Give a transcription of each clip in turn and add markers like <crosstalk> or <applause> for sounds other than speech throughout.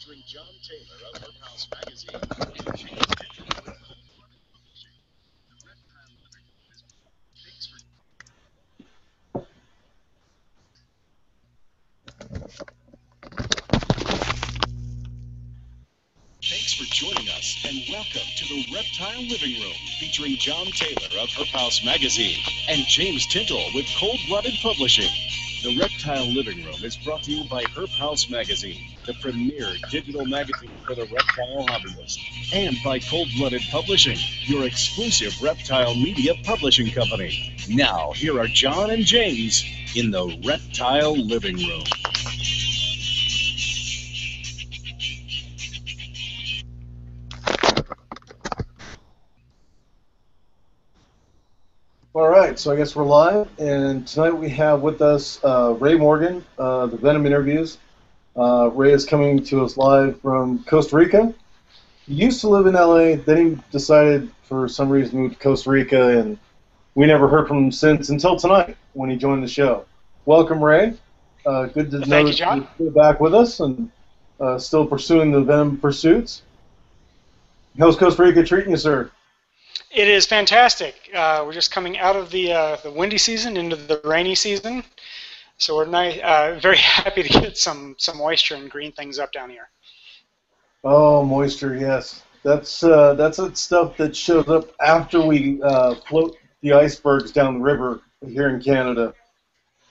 John Taylor of Herp House Magazine thanks for joining us and welcome to the Reptile Living Room featuring John Taylor of Herp House Magazine and James Tintle with Cold Blooded Publishing. The Reptile Living Room is brought to you by Herp House Magazine, the premier digital magazine for the reptile hobbyist, and by Cold Blooded Publishing, your exclusive reptile media publishing company. Now, here are John and James in the Reptile Living Room. So I guess we're live, and tonight we have with us uh, Ray Morgan, uh, the Venom interviews. Uh, Ray is coming to us live from Costa Rica. He used to live in LA, then he decided for some reason to move to Costa Rica, and we never heard from him since until tonight when he joined the show. Welcome, Ray. Uh, good to Well, know thank you, John. you're still back with us and uh, still pursuing the Venom pursuits. How's Costa Rica treating you, sir? It is fantastic. Uh, we're just coming out of the uh, the windy season into the rainy season, so we're uh, very <laughs> happy to get some some moisture and green things up down here. Oh, moisture, yes. That's uh, that's the stuff that shows up after we uh, float the icebergs down the river here in Canada.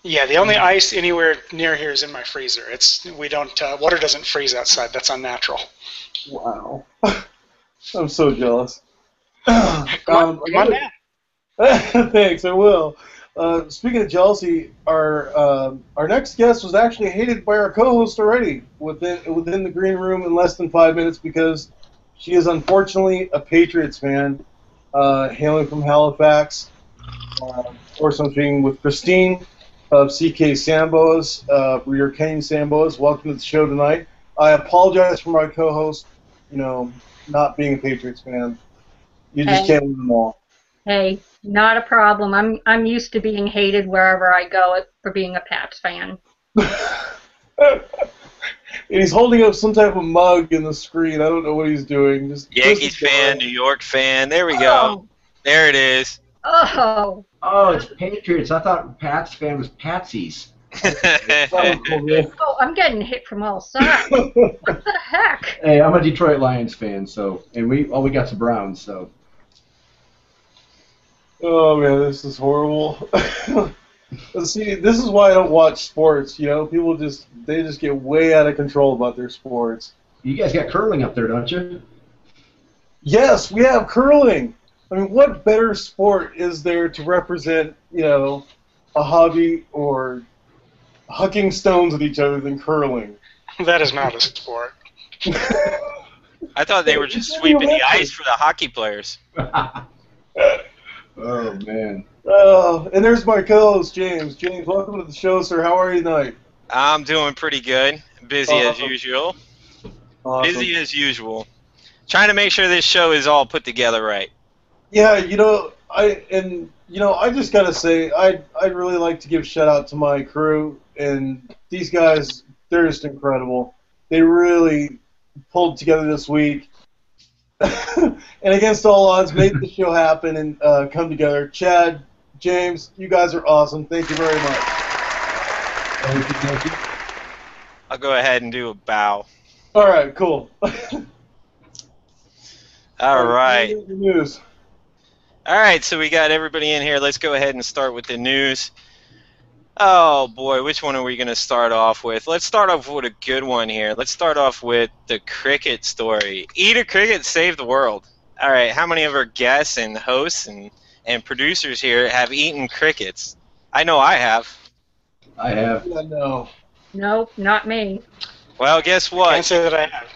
Yeah, the only ice anywhere near here is in my freezer. It's we don't uh, water doesn't freeze outside. That's unnatural. Wow, <laughs> I'm so jealous. <coughs> On, Um. <laughs> Thanks, I will. Uh, speaking of jealousy, our um our next guest was actually hated by our co-host already within within the green room in less than five minutes because she is unfortunately a Patriots fan, uh, hailing from Halifax. Uh, of course, with Christine of CK Sambos, uh, Rear Kane Sambos. Welcome to the show tonight. I apologize for my co-host, you know, not being a Patriots fan. You just Hey. can't win them all. Hey, not a problem. I'm I'm used to being hated wherever I go for being a Pats fan. and <laughs> he's holding up some type of mug in the screen. I don't know what he's doing. Just Yankees just- fan, New York fan. There we go. Oh. There it is. Oh, Oh, it's Patriots. I thought Pats fan was Patsies. That was cool, man. oh, I'm getting hit from all sides. <laughs> What the heck? Hey, I'm a Detroit Lions fan, so and we all we got's the Browns, so oh man, this is horrible. <laughs> See, this is why I don't watch sports. You know, people just they just get way out of control about their sports. you guys got curling up there, don't you? Yes, we have curling. I mean, what better sport is there to represent, you know, a hobby or hucking stones at each other than curling? <laughs> That is not a sport. <laughs> I thought they were just sweeping the ice for the hockey players. Oh man. Oh, and there's my co-host James. James, welcome to the show, sir. How are you tonight? I'm doing pretty good. Busy as usual. Awesome. Busy as usual. Trying to make sure this show is all put together right. Yeah, you know, I and you know, I just gotta say, I I'd really like to give shout out to my crew and these guys. They're just incredible. They really pulled together this week, <laughs> and against all odds, made the show happen and uh, come together. Chad, James, you guys are awesome. Thank you very much. Thank you, thank you. I'll go ahead and do a bow. All right, cool. <laughs> All right. News. All right, so we got everybody in here. Let's go ahead and start with the news. Oh boy, which one are we going to start off with? Let's start off with a good one here. Let's start off with the cricket story. Eat a cricket, save the world. All right, how many of our guests and hosts and, and producers here have eaten crickets? I know I have. I have. No. Nope, not me. Well, guess Can't what? say that I have.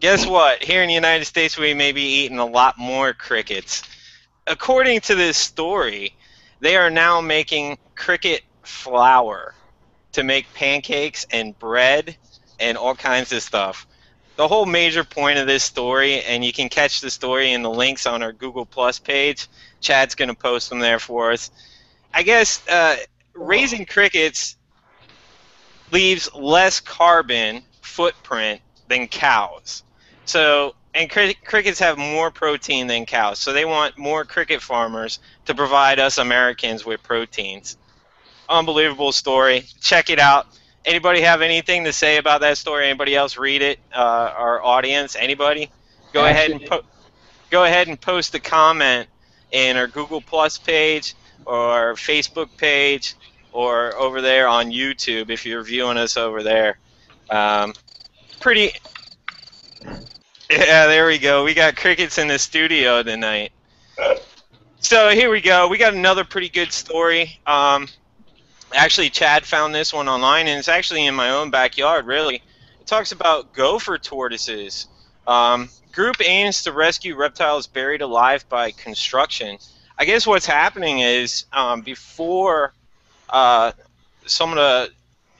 Guess what? Here in the United States, we may be eating a lot more crickets. According to this story, they are now making cricket flour to make pancakes and bread and all kinds of stuff. The whole major point of this story, and you can catch the story in the links on our Google Plus page. Chad's going to post them there for us. I guess uh, raising crickets leaves less carbon footprint than cows. So, and cri- crickets have more protein than cows. So they want more cricket farmers to provide us Americans with proteins. Unbelievable story. Check it out. Anybody have anything to say about that story? Anybody else read it? Uh, our audience, anybody? Go ahead and po- go ahead and post a comment in our Google Plus page or Facebook page or over there on YouTube if you're viewing us over there. Um, pretty. Yeah, there we go. We got crickets in the studio tonight. So here we go. We got another pretty good story. Um, actually, Chad found this one online, and it's actually in my own backyard. Really, it talks about gopher tortoises. Um, group aims to rescue reptiles buried alive by construction. I guess what's happening is um, before uh, some of the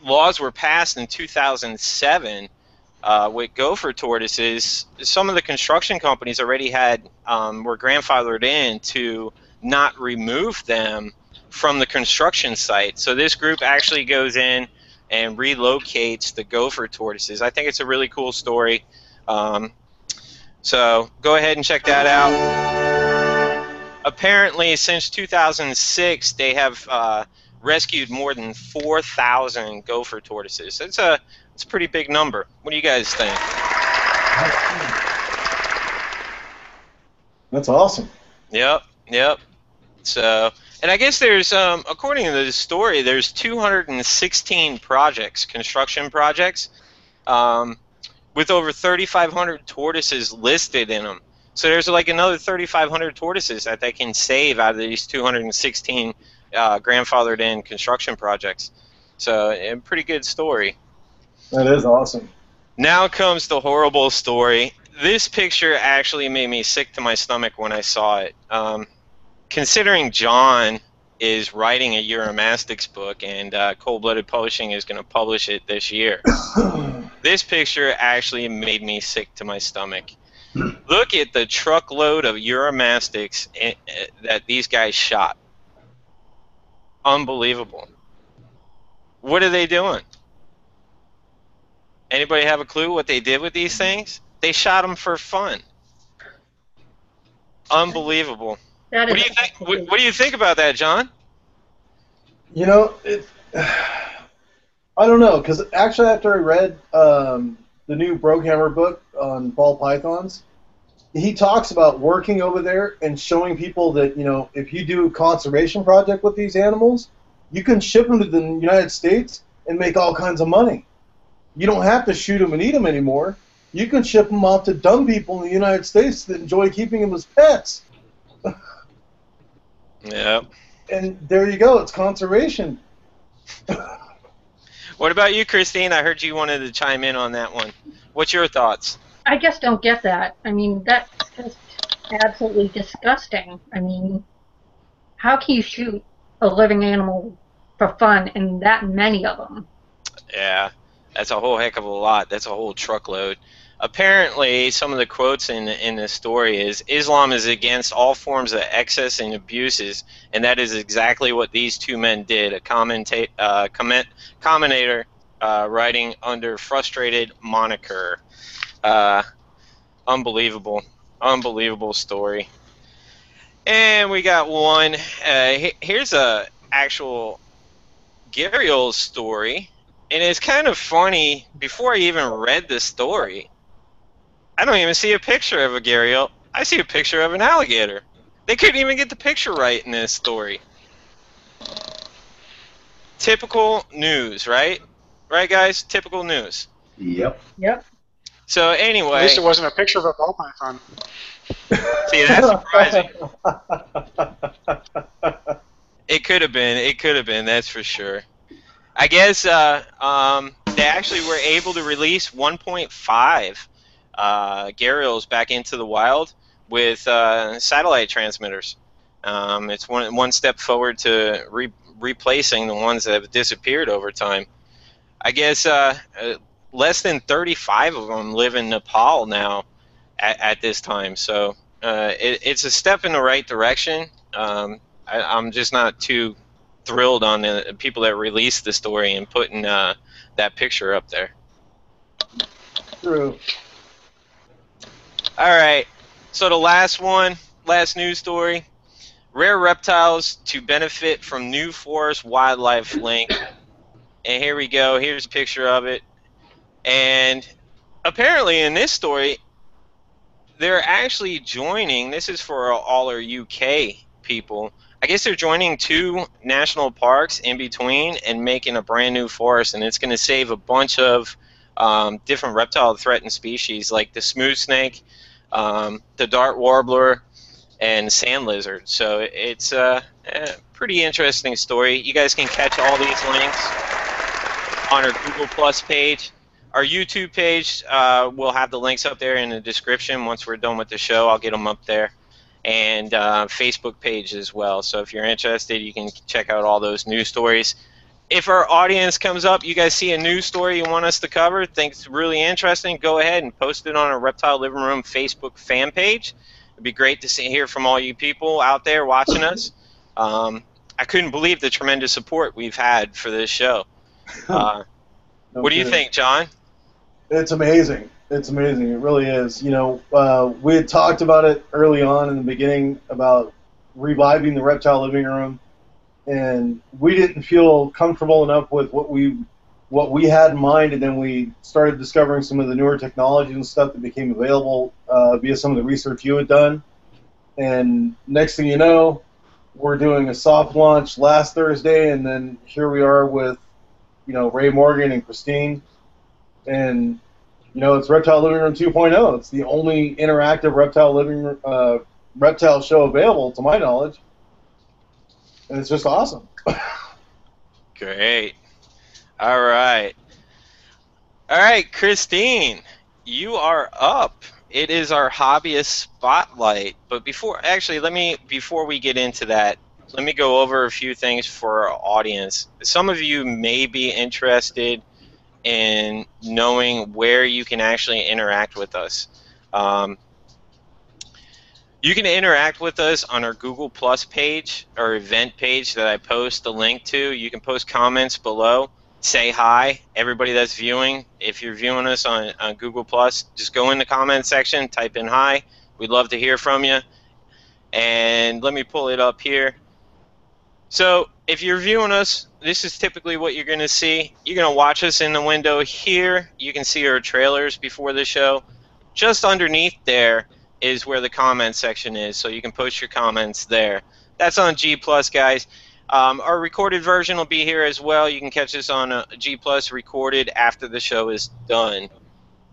laws were passed in 2007 uh, with gopher tortoises, some of the construction companies already had um, were grandfathered in to not remove them from the construction site. So this group actually goes in and relocates the gopher tortoises. I think it's a really cool story. Um, so go ahead and check that out. Apparently, since 2006, they have uh, rescued more than 4,000 gopher tortoises. It's a it's a pretty big number. What do you guys think? That's awesome. Yep, yep. So, and I guess there's, um, according to the story, there's 216 projects, construction projects, um, with over 3,500 tortoises listed in them. So there's like another 3,500 tortoises that they can save out of these 216 uh, grandfathered in construction projects. So, a pretty good story. That is awesome. Now comes the horrible story. This picture actually made me sick to my stomach when I saw it. Um, considering John is writing a Uromastyx book and uh, Cold Blooded Publishing is going to publish it this year, <coughs> this picture actually made me sick to my stomach. Look at the truckload of Uromastyx i- i- that these guys shot. Unbelievable. What are they doing? Anybody have a clue what they did with these things? They shot them for fun. Unbelievable. That What do you think? What, what do you think about that, John? You know, it, <sighs> I don't know, because actually after I read um, the new Brokehammer book on ball pythons, he talks about working over there and showing people that, you know, if you do a conservation project with these animals, you can ship them to the United States and make all kinds of money. You don't have to shoot them and eat them anymore. You can ship them off to dumb people in the United States that enjoy keeping them as pets. Yeah. And there you go, it's conservation. <laughs> What about you, Christine? I heard you wanted to chime in on that one. What's your thoughts? I just don't get that. I mean, that's just absolutely disgusting. I mean, how can you shoot a living animal for fun and that many of them? Yeah, that's a whole heck of a lot. That's a whole truckload. Apparently, some of the quotes in in the story is Islam is against all forms of excess and abuses, and that is exactly what these two men did. A commenta- uh, comment commentator uh, writing under frustrated moniker. Uh, unbelievable, unbelievable story. And we got one. Uh, here's a actual gharial story and it's kind of funny. Before I even read the story, I don't even see a picture of a gharial. I see a picture of an alligator. They couldn't even get the picture right in this story. Typical news, right? Right, guys? Typical news. Yep. Yep. So anyway, At anyway, least it wasn't a picture of a ball python. <laughs> see that's surprising. It could have been. It could have been. That's for sure. I guess uh, um, they actually were able to release 1.5 uh, back into the wild with uh, satellite transmitters. Um, it's one one step forward to re- replacing the ones that have disappeared over time. I guess uh, uh, less than 35 of them live in Nepal now at, at this time. So uh, it, it's a step in the right direction. Um, I, I'm just not too thrilled on the people that released the story and putting uh, that picture up there. True. All right. So the last one, last news story: rare reptiles to benefit from new forest wildlife link. And here we go. Here's a picture of it. And apparently, in this story, they're actually joining. This is for all our UK people. I guess they're joining two national parks in between and making a brand new forest, and it's going to save a bunch of um, different reptile threatened species like the smooth snake, um, the dart warbler, and sand lizard. So it's a, a pretty interesting story. You guys can catch all these links on our Google Plus page. Our YouTube page, uh, we'll have the links up there in the description. Once we're done with the show, I'll get them up there. And uh, Facebook page as well. So if you're interested, you can check out all those news stories. If our audience comes up, you guys see a news story you want us to cover, think it's really interesting, go ahead and post it on our Reptile Living Room Facebook fan page. It'd be great to see, hear from all you people out there watching us. Um, I couldn't believe the tremendous support we've had for this show. <laughs> Uh, No what do you kidding. think, John? It's amazing. It's amazing. It really is. You know, uh, we had talked about it early on in the beginning about reviving the reptile living room, and we didn't feel comfortable enough with what we what we had in mind, and then we started discovering some of the newer technology and stuff that became available uh, via some of the research you had done. And next thing you know, we're doing a soft launch last Thursday, and then here we are with, you know, Ray Morgan and Christine, and you know, it's Reptile Living Room 2.0. It's the only interactive reptile living uh, reptile show available, to my knowledge, and it's just awesome. Great. All right. All right, Christine, you are up. It is our hobbyist spotlight. But before, actually, let me, before we get into that, let me go over a few things for our audience. Some of you may be interested in knowing where you can actually interact with us. Um, you can interact with us on our Google Plus page or event page that I post the link to. You can post comments below. Say hi, everybody that's viewing. If you're viewing us on, on Google Plus, just go in the comment section, type in hi. We'd love to hear from you. And let me pull it up here. So if you're viewing us, this is typically what you're going to see. You're going to watch us in the window here. You can see our trailers before the show. Just underneath there is where the comment section is, so you can post your comments there. That's on G Plus, guys. Um, our recorded version will be here as well. You can catch us on uh, G Plus recorded after the show is done.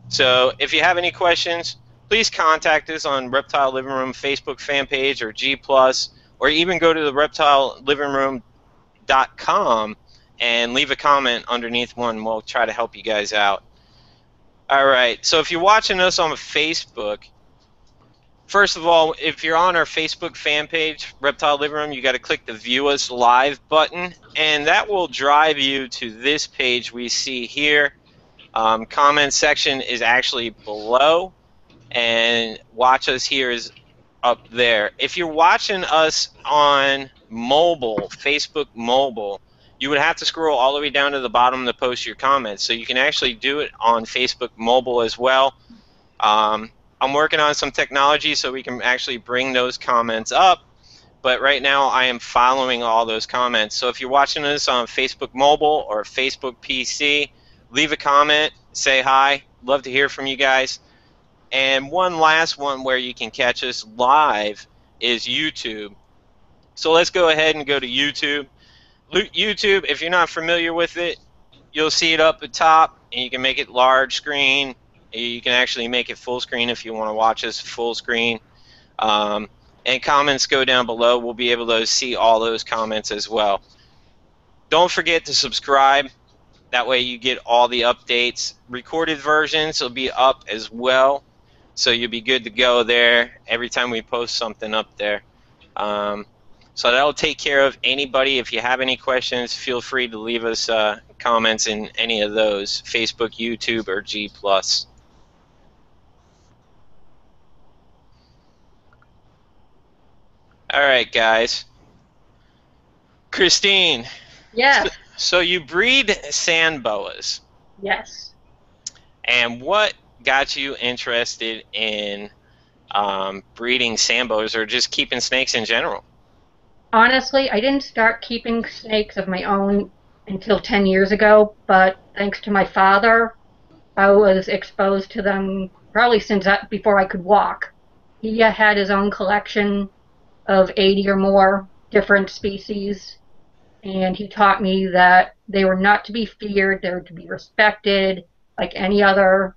So if you have any questions, please contact us on Reptile Living Room Facebook fan page or G Plus, or even go to the reptilelivingroom.com and leave a comment underneath one. We'll try to help you guys out. All right. So if you're watching us on Facebook, first of all, if you're on our Facebook fan page, Reptile Living Room, you got to click the View Us Live button, and that will drive you to this page we see here. Um, comment section is actually below, and watch us here is up there. If you're watching us on mobile, Facebook mobile, you would have to scroll all the way down to the bottom to post your comments. So you can actually do it on Facebook mobile as well. Um, I'm working on some technology so we can actually bring those comments up. But right now, I am following all those comments. So if you're watching this on Facebook mobile or Facebook PC, leave a comment, say hi. Love to hear from you guys. And one last one where you can catch us live is YouTube. So let's go ahead and go to YouTube. YouTube, if you're not familiar with it, you'll see it up at top, and you can make it large screen. You can actually make it full screen if you want to watch us full screen. Um, and comments go down below. We'll be able to see all those comments as well. Don't forget to subscribe. That way you get all the updates. Recorded versions will be up as well. So you'll be good to go there every time we post something up there. Um, so that'll take care of anybody. If you have any questions, feel free to leave us uh, comments in any of those Facebook, YouTube, or G All right, guys. Christine, Yes, so you breed sand boas, yes. and what got you interested in um, breeding Sambos or just keeping snakes in general? Honestly, I didn't start keeping snakes of my own until 10 years ago, but thanks to my father, I was exposed to them probably since I, before I could walk. He had his own collection of 80 or more different species, and he taught me that they were not to be feared, they were to be respected like any other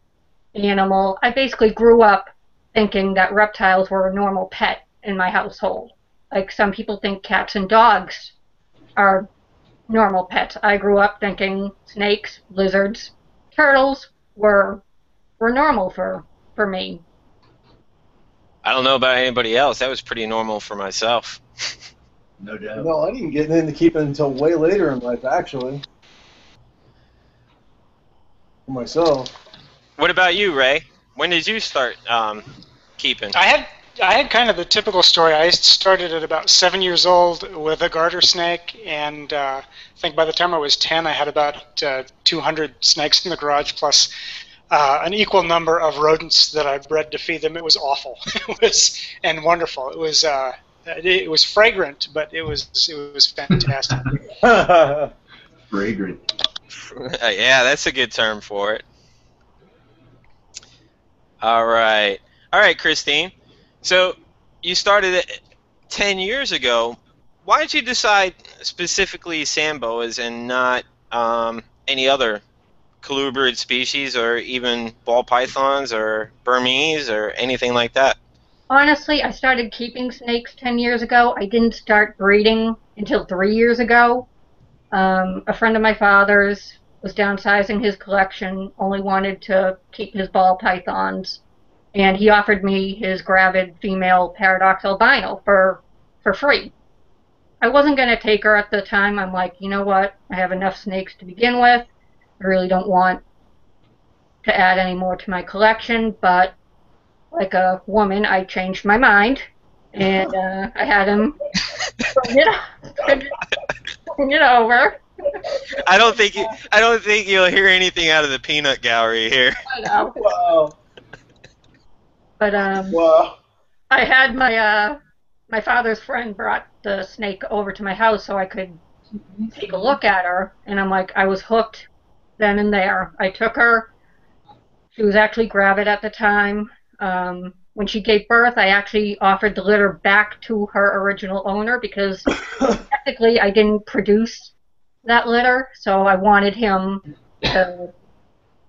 animal. I basically grew up thinking that reptiles were a normal pet in my household. Like some people think cats and dogs are normal pets. I grew up thinking snakes, lizards, turtles were were normal for for me. I don't know about anybody else. That was pretty normal for myself. No doubt. No, I didn't get into keeping until way later in life, actually. For myself. What about you, Ray? When did you start um, keeping? I had I had kind of the typical story. I started at about seven years old with a garter snake, and uh, I think by the time I was ten, I had about uh, 200 snakes in the garage, plus uh, an equal number of rodents that I bred to feed them. It was awful. <laughs> it was and wonderful. It was uh, it, it was fragrant, but it was it was fantastic. <laughs> Fragrant. Uh, yeah, that's a good term for it. All right. All right, Christine. So you started it 10 years ago. Why did you decide specifically Samboas and not um, any other colubrid species or even ball pythons or Burmese or anything like that? Honestly, I started keeping snakes 10 years ago. I didn't start breeding until three years ago. Um, a friend of my father's was downsizing his collection, only wanted to keep his ball pythons, and he offered me his gravid female paradox albino for for free. I wasn't going to take her at the time. I'm like, you know what? I have enough snakes to begin with. I really don't want to add any more to my collection, but like a woman, I changed my mind, and uh, I had him bring it, bring it over. I don't think you, I don't think you'll hear anything out of the peanut gallery here. I know. wow. But um, Wow. I had my uh, my father's friend brought the snake over to my house so I could take a look at her, and I'm like, I was hooked then and there. I took her. She was actually gravid at the time. Um, when she gave birth, I actually offered the litter back to her original owner because <coughs> technically I didn't produce that litter, so I wanted him to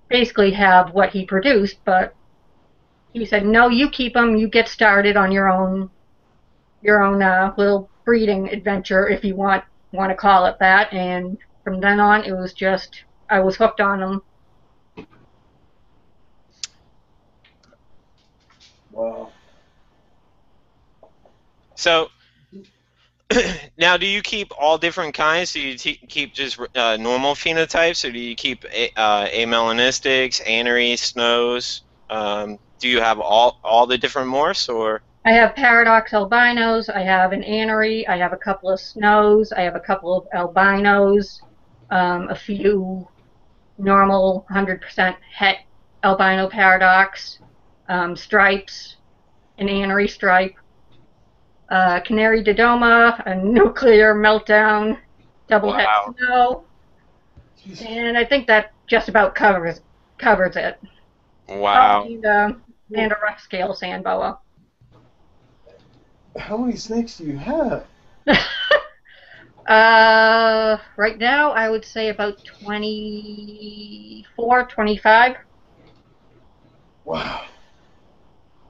basically have what he produced, but he said, "No, you keep them. You get started on your own, your own uh, little breeding adventure, if you want want to call it that." And from then on, it was just I was hooked on them. Wow. So <clears throat> now, do you keep all different kinds? Do you te- keep just uh, normal phenotypes, or do you keep a- uh, amelanistics, aneries, snows? Um, do you have all all the different morphs, or I have paradox albinos. I have an anery. I have a couple of snows. I have a couple of albinos. Um, a few normal 100% het albino paradox um, stripes, an anery stripe, uh, canary dodoma, a nuclear meltdown, double het Wow. snow, and I think that just about covers covers it. wow? And, and a rough scale sand boa. How many snakes do you have? <laughs> uh, right now, I would say about 24, 25. Wow.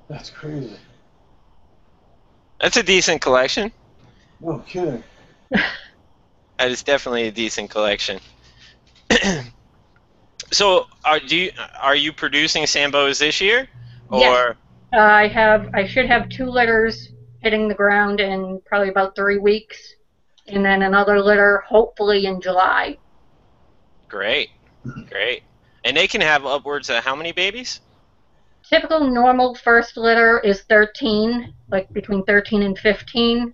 That's crazy. That's a decent collection. No kidding. <laughs> That is definitely a decent collection. <clears throat> so, are do you, are you producing Sambos this year, or Yes. I have, I should have two litters hitting the ground in probably about three weeks, and then another litter hopefully in July. great, great, and they can have upwards of how many babies? Typical normal first litter is 13, like between 13 and 15,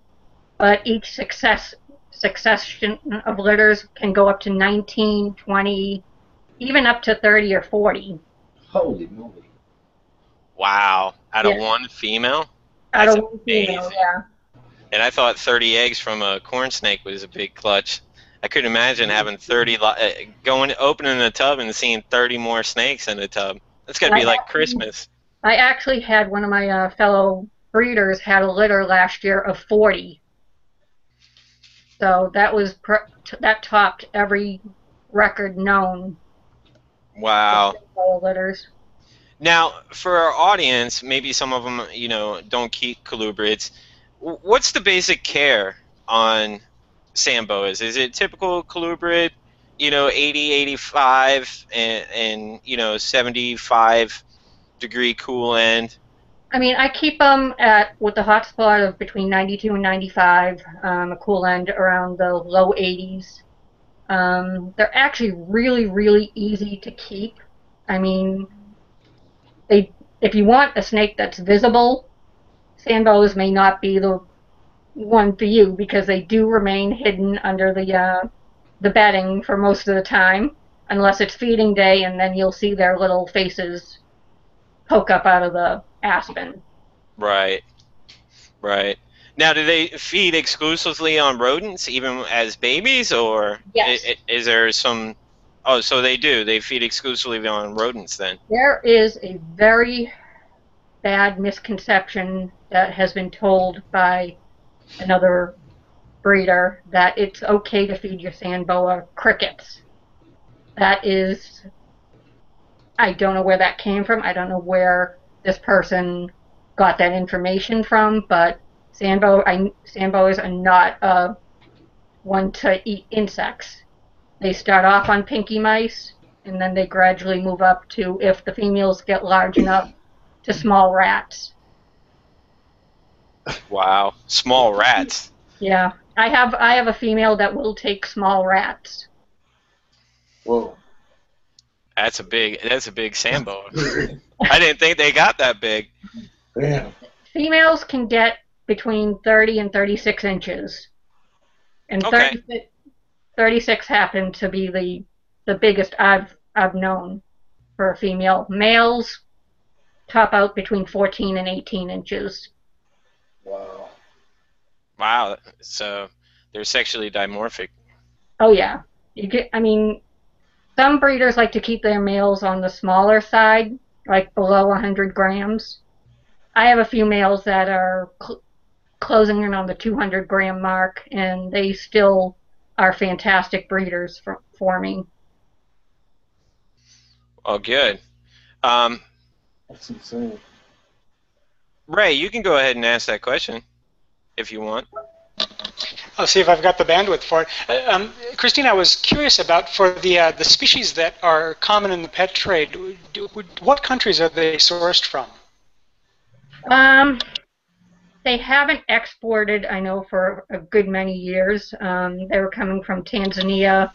but each success succession of litters can go up to 19, 20, even up to 30 or 40. Holy moly. Wow, out of Yeah. one female. Out That's of one female, yeah. And I thought 30 eggs from a corn snake was a big clutch. I couldn't imagine having 30 li- uh, going opening a tub and seeing 30 more snakes in a tub. That's got to be I like actually- Christmas. I actually had one of my uh, fellow breeders had a litter last year of 40. So that was pr- t- that topped every record known Wow. litters. Now, for our audience, maybe some of them, you know, don't keep colubrids. What's the basic care on sand boas? Is it typical colubrid, you know, 80, 85, and, and you know, 75 degree cool end? I mean, I keep them at with the hot spot of between 92 and 95, um, a cool end around the low 80s. Um, they're actually really, really easy to keep. I mean, they if you want a snake that's visible, sand boas may not be the one for you because they do remain hidden under the uh, the bedding for most of the time, unless it's feeding day, and then you'll see their little faces poke up out of the aspen. Right. Right. Now, do they feed exclusively on rodents, even as babies, or Yes. i- i- is there some? Oh, so they do. They feed exclusively on rodents then. There is a very bad misconception that has been told by another breeder that it's okay to feed your sand boa crickets. That is, I don't know where that came from. I don't know where this person got that information from, but sand boa, I, sand boas are not uh, one to eat insects. They start off on pinky mice, and then they gradually move up to, if the females get large enough, to small rats. Wow. Small rats. Yeah, I have I have a female that will take small rats. Whoa. That's a big. That's a big sambo. I didn't think they got that big. Damn. Females can get between 30 and 36 inches, and Okay. 36, 36 happened to be the the biggest I've I've known for a female. Males top out between 14 and 18 inches. Wow. Wow. So they're sexually dimorphic. Oh yeah, you get. I mean, some breeders like to keep their males on the smaller side, like below 100 grams. I have a few males that are cl- closing in on the 200 gram mark, and they still are fantastic breeders for, for me. Oh, good. Um, That's insane. Ray, you can go ahead and ask that question if you want. I'll see if I've got the bandwidth for it. Uh, Um, Christine, I was curious about for the uh, the species that are common in the pet trade. do- would- What countries are they sourced from? Um, they haven't exported, I know, for a good many years. Um, they were coming from Tanzania,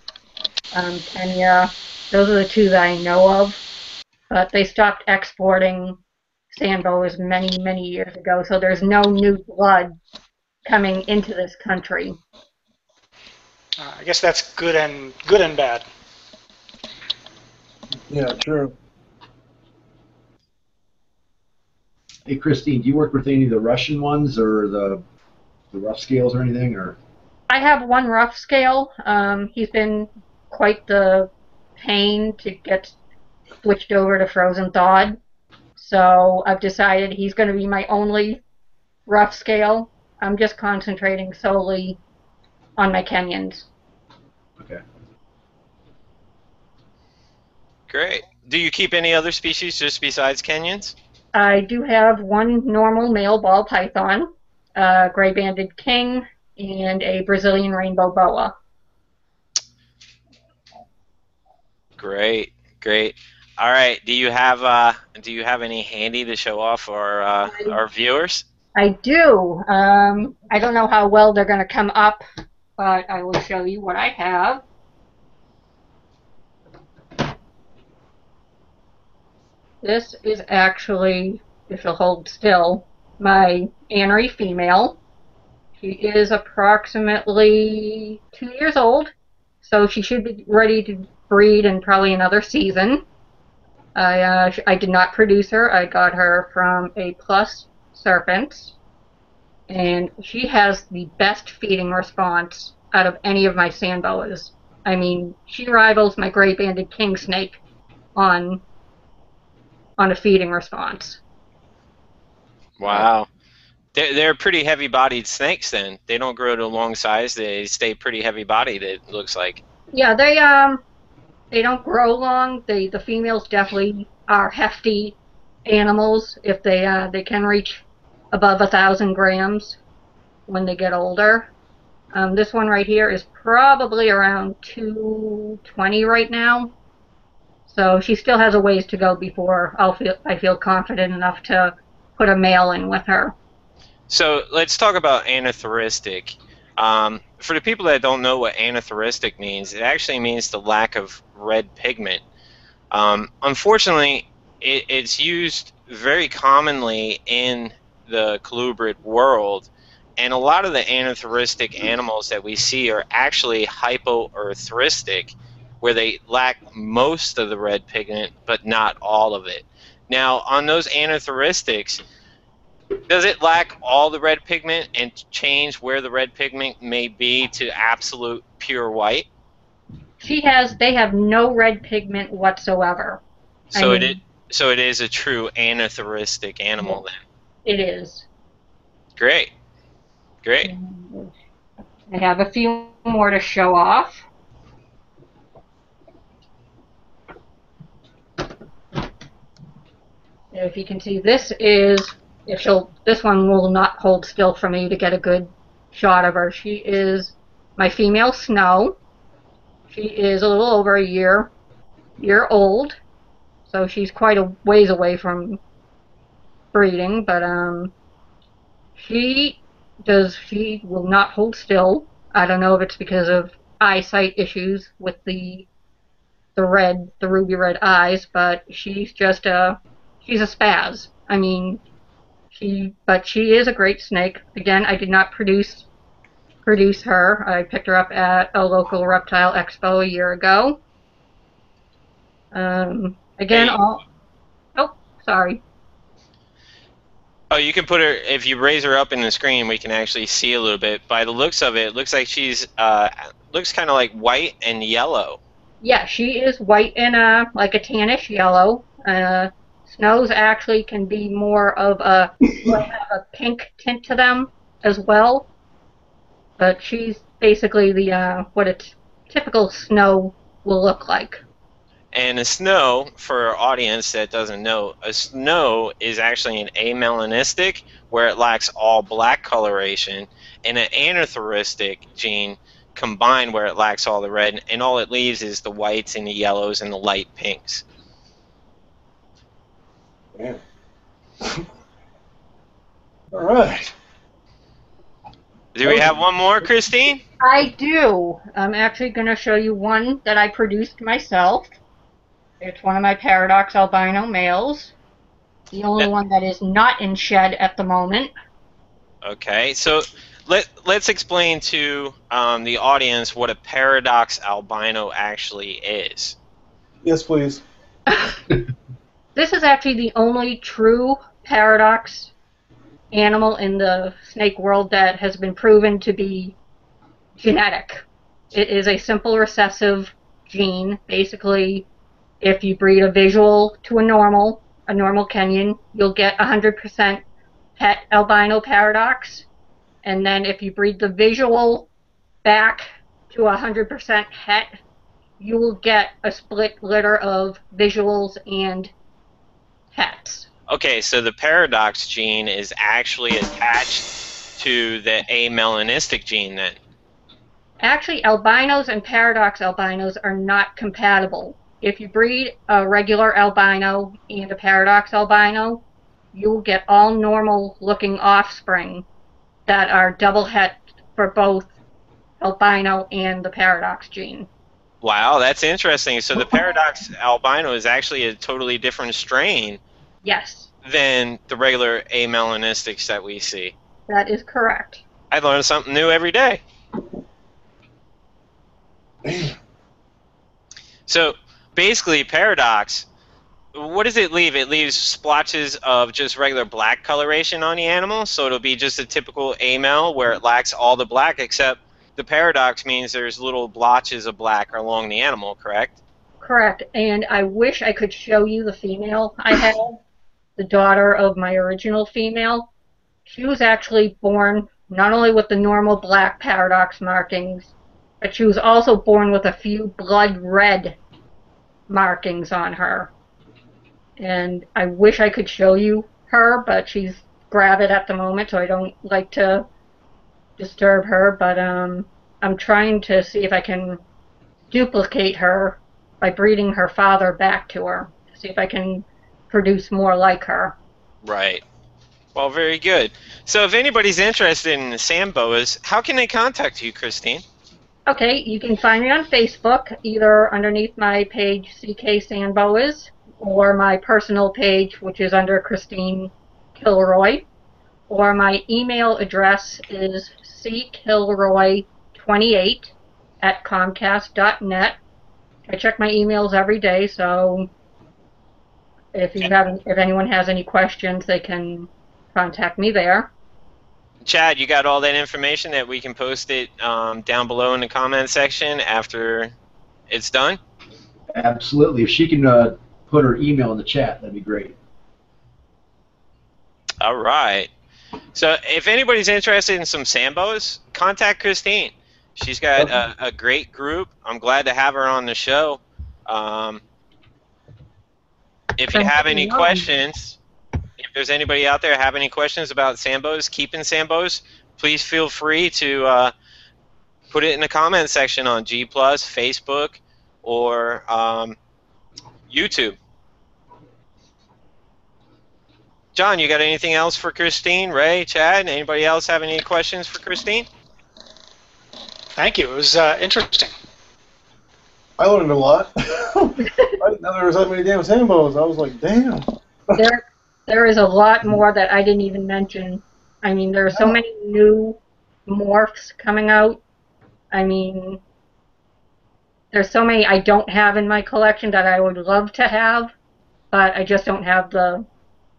um, Kenya. Those are the two that I know of. But they stopped exporting sand boas many, many years ago, so there's no new blood coming into this country. Uh, I guess that's good and good and bad. Yeah, true. Hey, Christine, do you work with any of the Russian ones or the the rough scales or anything? Or I have one rough scale. Um, he's been quite the pain to get switched over to frozen thawed. So I've decided he's going to be my only rough scale. I'm just concentrating solely on my Kenyans. okay, Great. Do you keep any other species just besides Kenyans? I do have one normal male ball python, a gray banded king, and a Brazilian rainbow boa. Great, great. All right. Do you have uh, do you have any handy to show off our uh, our viewers? I do. Um, I don't know how well they're going to come up, but I will show you what I have. This is actually, if you'll hold still, my Anery female. She is approximately two years old, so she should be ready to breed in probably another season. I uh, I did not produce her. I got her from a plus serpent, and she has the best feeding response out of any of my sand boas. I mean, she rivals my gray banded king snake on on a feeding response. Wow. They're, they're pretty heavy bodied snakes then. They don't grow to a long size. They stay pretty heavy bodied, it looks like. Yeah, they um they don't grow long. They the females definitely are hefty animals if they uh they can reach above a thousand grams when they get older. Um, this one right here is probably around 220 right now. So she still has a ways to go before I'll feel I feel confident enough to put a male in with her. So let's talk about anerythristic. Um, for the people that don't know what anerythristic means, it actually means the lack of red pigment. Um, unfortunately, it, it's used very commonly in the colubrid world, and a lot of the anerythristic animals that we see are actually hypoerythristic, where they lack most of the red pigment but not all of it. Now, on those anerythristics, does it lack all the red pigment and change where the red pigment may be to absolute pure white? She has they have no red pigment whatsoever. So I it mean- is, so it is a true anerythristic animal then. It is. Great. Great. I have a few more to show off. If you can see, this is if she'll. This one will not hold still for me to get a good shot of her. She is my female snow. She is a little over a year year old, so she's quite a ways away from breeding. But um, she does she will not hold still. I don't know if it's because of eyesight issues with the the red, the ruby red eyes, but she's just a she's a spaz. I mean, she but she is a great snake. Again, I did not produce produce her. I picked her up at a local reptile expo a year ago. Um, again, Hey. all oh sorry. Oh, you can put her if you raise her up in the screen. We can actually see a little bit. By the looks of it, it looks like she's uh, looks kind of like white and yellow. Yeah, she is white and uh like a tannish yellow. Uh, snows actually can be more of a have a pink tint to them as well. But she's basically the uh what a t- typical snow will look like. And a snow, for our audience that doesn't know, a snow is actually an amelanistic where it lacks all black coloration, and an anerythristic gene combined where it lacks all the red, and all it leaves is the whites and the yellows and the light pinks. Man. <laughs> All right. Do we have one more, Christine? I do. I'm actually going to show you one that I produced myself. It's one of my Paradox albino males. The only Yeah. one that is not in shed at the moment. Okay, so let let's explain to um, the audience what a paradox albino actually is. Yes, please. <laughs> This is actually the only true paradox animal in the snake world that has been proven to be genetic. It is a simple recessive gene. Basically, if you breed a visual to a normal, a normal Kenyan, you'll get 100% het albino paradox. And then if you breed the visual back to 100% het, you will get a split litter of visuals and hets. Okay, so the paradox gene is actually attached to the amelanistic gene then. Actually, albinos and paradox albinos are not compatible. If you breed a regular albino and a paradox albino, you will get all normal looking offspring that are double het for both albino and the paradox gene. Wow, that's interesting. So the paradox albino is actually a totally different strain Yes, than the regular amelanistics that we see. that is correct. I learn something new every day. <clears throat> So basically, paradox what does it leave? It leaves splotches of just regular black coloration on the animal, so it'll be just a typical A-male where it lacks all the black, except the paradox means there's little blotches of black along the animal, correct? Correct. And I wish I could show you the female I had, the daughter of my original female. She was actually born not only with the normal black paradox markings, but she was also born with a few blood red markings on her. And I wish I could show you her, but she's gravid at the moment, so I don't like to disturb her. But um, I'm trying to see if I can duplicate her by breeding her father back to her. See if I can produce more like her. Right. Well, very good. So, if anybody's interested in the sand boas, how can they contact you, Christine? Okay, you can find me on Facebook, either underneath my page CK Sandboas or my personal page, which is under Christine Kilroy, or my email address is ckilroy28 at comcast.net. I check my emails every day, so if you have if anyone has any questions, they can contact me there. Chad, you got all that information that we can post it um, down below in the comment section after it's done? Absolutely. If she can uh, put her email in the chat, that'd be great. All right. So if anybody's interested in some sand boas, contact Christine. She's got a, a great group. I'm glad to have her on the show. Um, if you have any questions, if there's anybody out there have any questions about sand boas, keeping sand boas, please feel free to uh, put it in the comment section on G Plus, Facebook, or um, YouTube. John, you got anything else for Christine? Ray, Chad, anybody else have any questions for Christine? Thank you. It was uh, interesting. I learned a lot. <laughs> <laughs> I didn't know there was that many damn sand boas. I was like, damn. there, there is a lot more that I didn't even mention. I mean, there are so many new morphs coming out. I mean, there's so many I don't have in my collection that I would love to have, but I just don't have the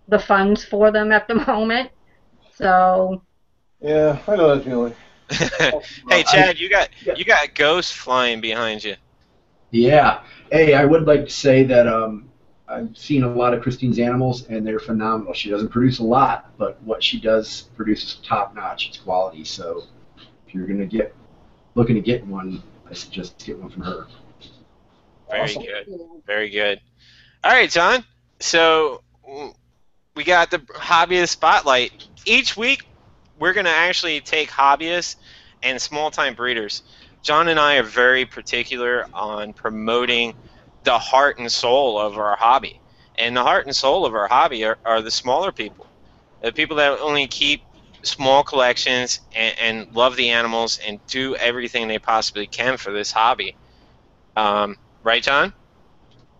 the funds for them at the <laughs> moment. So Yeah, I know that feeling. hey, Chad, you got you got ghosts flying behind you. Yeah. Hey, I would like to say that um, I've seen a lot of Christine's animals, and they're phenomenal. She doesn't produce a lot, but what she does produces top notch. It's quality. So if you're gonna get looking to get one, I suggest get one from her. Very Awesome. good. Very good. All right, John. So we got the hobbyist spotlight. Each week, we're going to actually take hobbyists and small time breeders. John and I are very particular on promoting the heart and soul of our hobby. And the heart and soul of our hobby are, are the smaller people, the people that only keep small collections and, and love the animals and do everything they possibly can for this hobby. Um, right, John?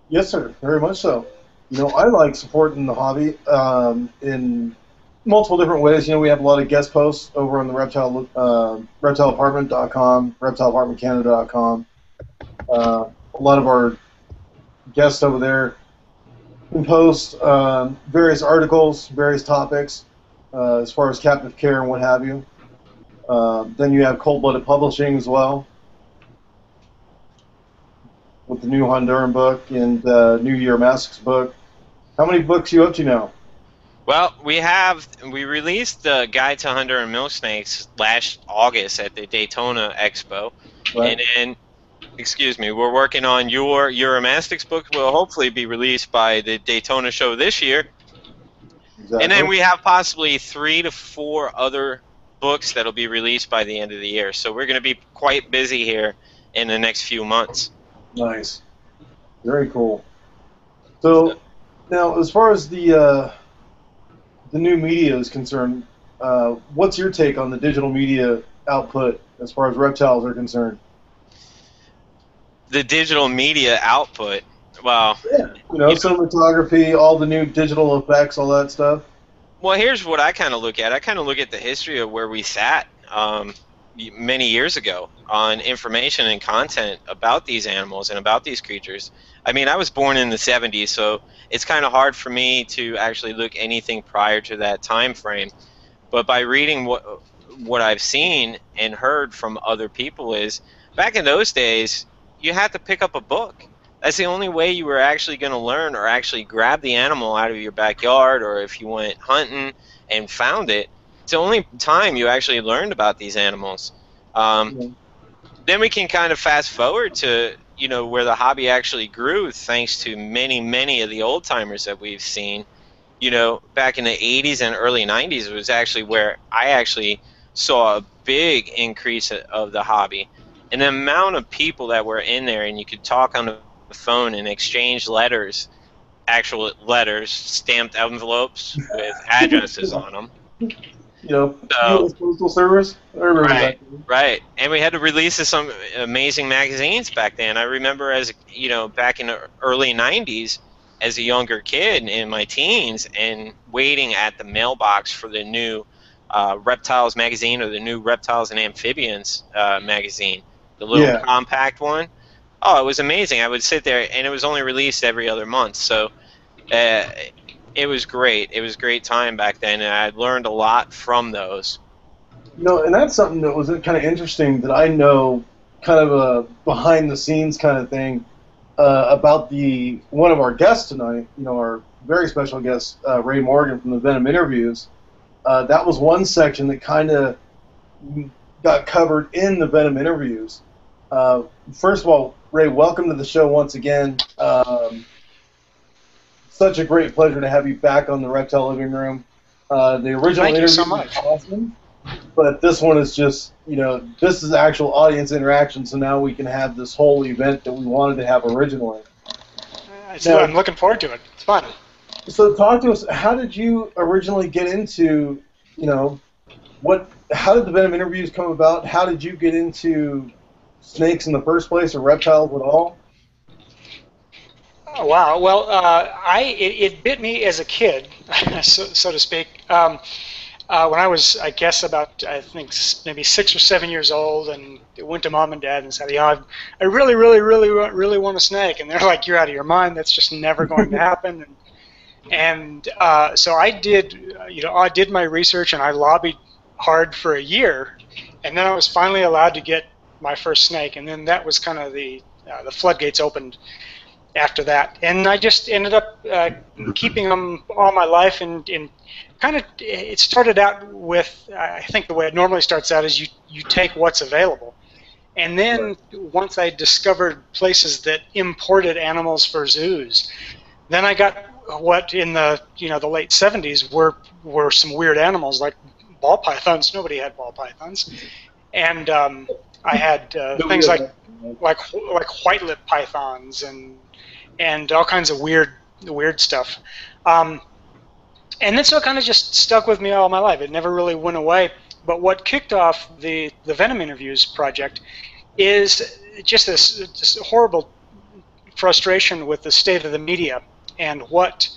Yes, sir. Very much so. You know, I like supporting the hobby um, in multiple different ways. You know, we have a lot of guest posts over on the reptile uh, reptileapartment.com, reptileapartmentcanada.com. Uh, a lot of our guests over there can post um, various articles, various topics, uh, as far as captive care and what have you. Um then you have Cold Blooded Publishing as well with the new Honduran book and uh, Uromastyx book. How many books you up to now? Well, we have we released the Guide to Honduran Milk Snakes last August at the Daytona Expo, Right. and then, excuse me, we're working on your Uromastyx book. Will hopefully be released by the Daytona show this year, Exactly. and then we have possibly three to four other books that'll be released by the end of the year. So we're going to be quite busy here in the next few months. Nice. Very cool. So now, as far as the uh, the new media is concerned, uh, what's your take on the digital media output as far as reptiles are concerned? The digital media output. Well, You know, cinematography, all the new digital effects, all that stuff. Well, here's what I kind of look at. I kind of look at the history of where we sat. Um, many years ago on information and content about these animals and about these creatures. I mean, I was born in the 70s, so it's kind of hard for me to actually look anything prior to that time frame. But by reading what what I've seen and heard from other people is back in those days, you had to pick up a book. That's the only way you were actually going to learn or actually grab the animal out of your backyard or if you went hunting and found it. It's the only time you actually learned about these animals. Um, then we can kind of fast forward to you know where the hobby actually grew thanks to many many of the old timers that we've seen. You know back in the 80s and early 90s was actually where i actually saw a big increase of the hobby. And the amount of people that were in there and you could talk on the phone and exchange letters actual letters stamped envelopes with <laughs> addresses on them you know, so, US Postal Service. right, right. And we had to release some amazing magazines back then. I remember as you know, back in the early '90s, as a younger kid in my teens, and waiting at the mailbox for the new uh, Reptiles magazine or the new Reptiles and Amphibians uh, magazine, the little yeah. compact one. Oh, it was amazing. I would sit there, and it was only released every other month. So uh, it was great. It was a great time back then, and I learned a lot from those. No, and that's something that was kind of interesting that I know, kind of a behind the scenes kind of thing uh, about the one of our guests tonight. You know, our very special guest uh, Ray Morgan from the Venom interviews. Uh, that was one section that kind of got covered in the Venom interviews. Uh, first of all, Ray, welcome to the show once again. Um, such a great pleasure to have you back on the Reptile Living Room. Uh, the original Thank interview so was awesome, but this one is just, you know, this is actual audience interaction, so now we can have this whole event that we wanted to have originally. Uh, now, I'm looking forward to it. It's fun. So talk to us, how did you originally get into, you know, what, how did the Venom interviews come about? How did you get into snakes in the first place or reptiles at all? Oh, wow. Well, uh, I it, it, bit me as a kid, <laughs> so, so to speak. Um, uh, when I was, I guess, about I think maybe six or seven years old, and went to mom and dad and said, "Yeah, I, I really, really, really, really want a snake," and they're <laughs> like, "You're out of your mind. That's just never going to happen." And, and uh, so I did, you know, I did my research and I lobbied hard for a year, and then I was finally allowed to get my first snake, and then that was kind of the uh, the floodgates opened after that. And I just ended up uh, keeping them all my life. And, and kind of, it started out with, I think the way it normally starts out is you, you take what's available. And then once I discovered places that imported animals for zoos, then I got what in the you know the late 70s were were some weird animals like ball pythons. Nobody had ball pythons, and um, I had uh, things like like like white lip pythons and and all kinds of weird weird stuff. Um, and then so it kind of just stuck with me all my life. It never really went away. But what kicked off the the Venom interviews project is just this, this horrible frustration with the state of the media and what